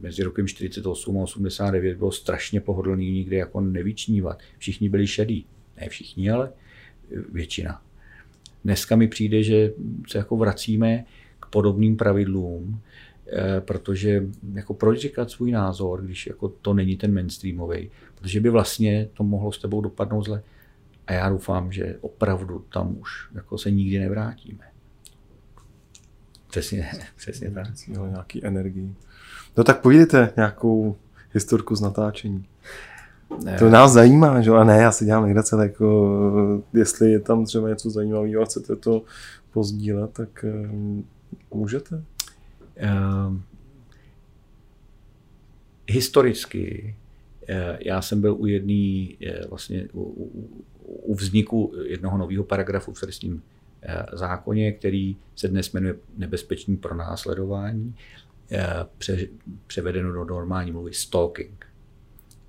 mezi rokem 48 a 89 bylo strašně pohodlný nikdy jako nevyčnívat. Všichni byli šedí. Ne všichni, ale většina. Dneska mi přijde, že se jako vracíme k podobným pravidlům, eh, protože jako proč říkat svůj názor, když jako to není ten mainstreamový, protože by vlastně to mohlo s tebou dopadnout zle. A já doufám, že opravdu tam už jako se nikdy nevrátíme. Přesně, přesně tak. Jo, nějaký energii. No tak povídejte nějakou historku z natáčení. Ne. To nás zajímá, že? A ne, já si dělám legrace, jako, jestli je tam třeba něco zajímavého a chcete to pozdílet, tak um, můžete. Um, historicky eh, já jsem byl u jedné eh, vlastně u, u, u vzniku jednoho nového paragrafu v trestním zákoně, který se dnes jmenuje nebezpečný pronásledování, eh, pře, převedeno do normální mluvy stalking.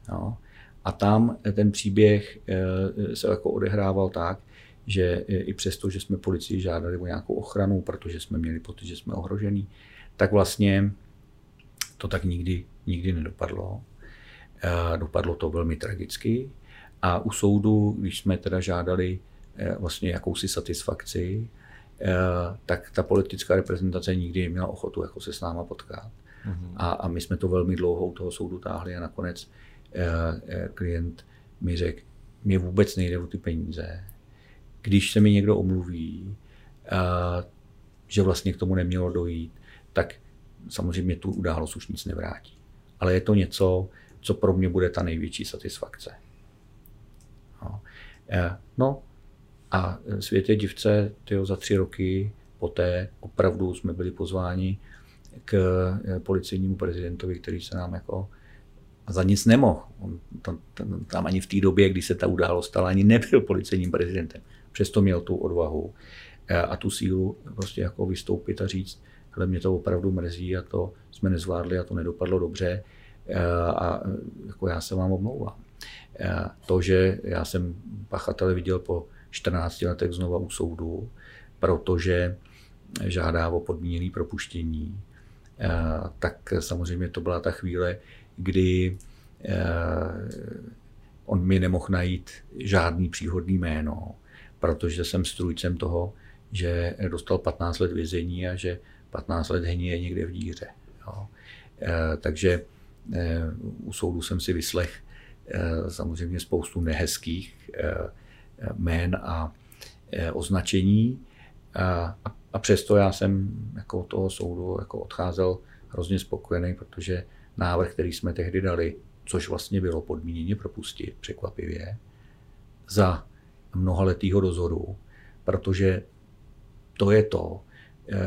No. A tam ten příběh eh, se jako odehrával tak, že i přesto, že jsme policii žádali o nějakou ochranu, protože jsme měli pocit, že jsme ohrožení, tak vlastně to tak nikdy, nikdy nedopadlo. Dopadlo to velmi tragicky. A u soudu, když jsme teda žádali Eh, vlastně jakousi satisfakci, eh, tak ta politická reprezentace nikdy neměla ochotu jako se s náma potkat. Mm-hmm. A, a my jsme to velmi dlouho u toho soudu táhli a nakonec eh, klient mi řekl, mě vůbec nejde o ty peníze. Když se mi někdo omluví, že vlastně k tomu nemělo dojít, tak samozřejmě tu událost už nic nevrátí. Ale je to něco, co pro mě bude ta největší satisfakce. No, no a světě divce, tyjo, za tři roky poté opravdu jsme byli pozváni k eh, policejnímu prezidentovi, který se nám jako za nic nemohl. On tam, tam, tam ani v té době, kdy se ta událost stala, ani nebyl policejním prezidentem. Přesto měl tu odvahu eh, a tu sílu prostě jako vystoupit a říct, ale mě to opravdu mrzí a to jsme nezvládli a to nedopadlo dobře a jako já se vám omlouvám. To, že já jsem pachatele viděl po 14 letech znova u soudu, protože žádá o podmíněné propuštění, eh, tak samozřejmě to byla ta chvíle, kdy eh, on mi nemohl najít žádný příhodný jméno, protože jsem strůjcem toho, že dostal 15 let vězení a že 15 let hníje někde v díře. Jo. Eh, takže u soudu jsem si vyslech samozřejmě spoustu nehezkých jmén a e, označení. A, přesto já jsem jako toho soudu jako odcházel hrozně spokojený, protože návrh, který jsme tehdy dali, což vlastně bylo podmíněně propustit, překvapivě, za mnohaletýho dozoru, protože to je to, e,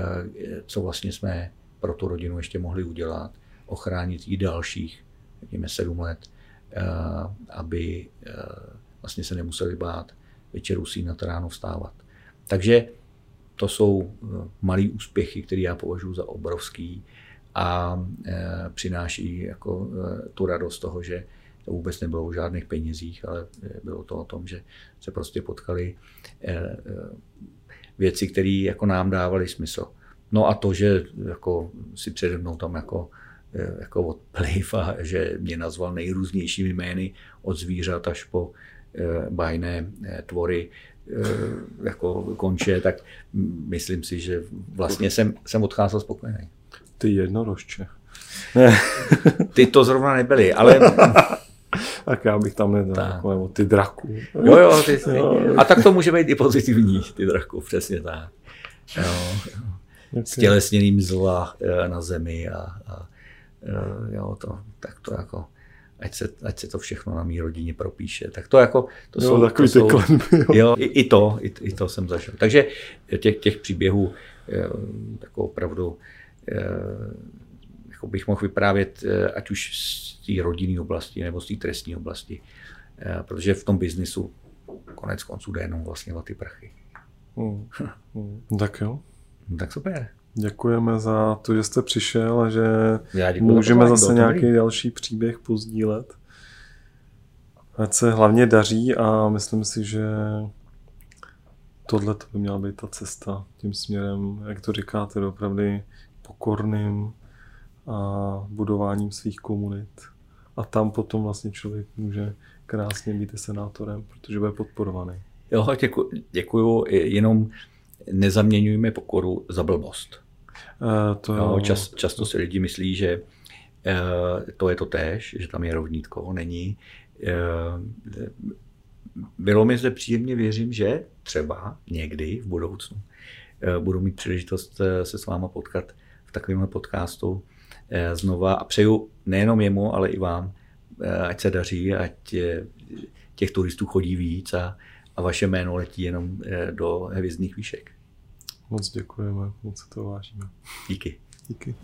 co vlastně jsme pro tu rodinu ještě mohli udělat, ochránit jí dalších, řekněme, sedm let, e, aby vlastně se nemuseli bát večer usínat, ráno vstávat. Takže to jsou eh, malé úspěchy, které já považuji za obrovský a e, přináší jako e, tu radost toho, že to vůbec nebylo o žádných penězích, ale bylo to o tom, že se prostě potkali věci, které jako nám dávaly smysl. No a to, že jako si přede mnou tam jako, jako odpliv a že mě nazval nejrůznějšími jmény od zvířat až po Eh, bajné eh, tvory eh, jako konče, tak myslím si, že vlastně jsem, jsem odcházel spokojený. Ty jednorožče. Ty to zrovna nebyly, ale tak já bych tam nedal, Tak. jako, nebo ty draku. Jo, jo, ty, ty. A tak to může být i pozitivní, ty draku, přesně tak. Jo, Okay. stělesněným zla na zemi a, a jo, to, tak to jako, ať se, ať se to všechno na mý rodině propíše. Tak to jako, to Jo, jsou, takový to ty jsou, klenby, jo. jo, i, i, to, i, i, to jsem zažil. Takže těch, těch příběhů eh, jako opravdu eh, jako bych mohl vyprávět, eh, ať už z té rodinné oblasti nebo z té trestní oblasti, protože v tom biznisu konec konců jde jenom vlastně o ty prachy. Mm. Mm. Tak jo. No, tak super. Děkujeme za to, že jste přišel a že můžeme zase nějaký milý. další příběh pozdílet. Ať se hlavně daří a myslím si, že tohle to by měla být ta cesta tím směrem, jak to říkáte, opravdu pokorným a budováním svých komunit. A tam potom vlastně člověk může krásně být senátorem, protože bude podporovaný. Jo, děkuji, děkuju, jenom nezaměňujme pokoru za blbost. E, to Jo, čas, často si lidi myslí, že eh, to je to též, že tam je rovnítko, není. Eh, Bylo mi zde příjemně, věřím, že třeba někdy v budoucnu eh, budu mít příležitost se s váma potkat v takovémhle podcastu eh, znova a přeju nejenom jemu, ale i vám, eh, ať se daří, ať eh, těch turistů chodí víc a, a vaše jméno letí jenom eh, do hvězdných výšek. Moc děkujeme, moc se to vážíme. Díky. Díky.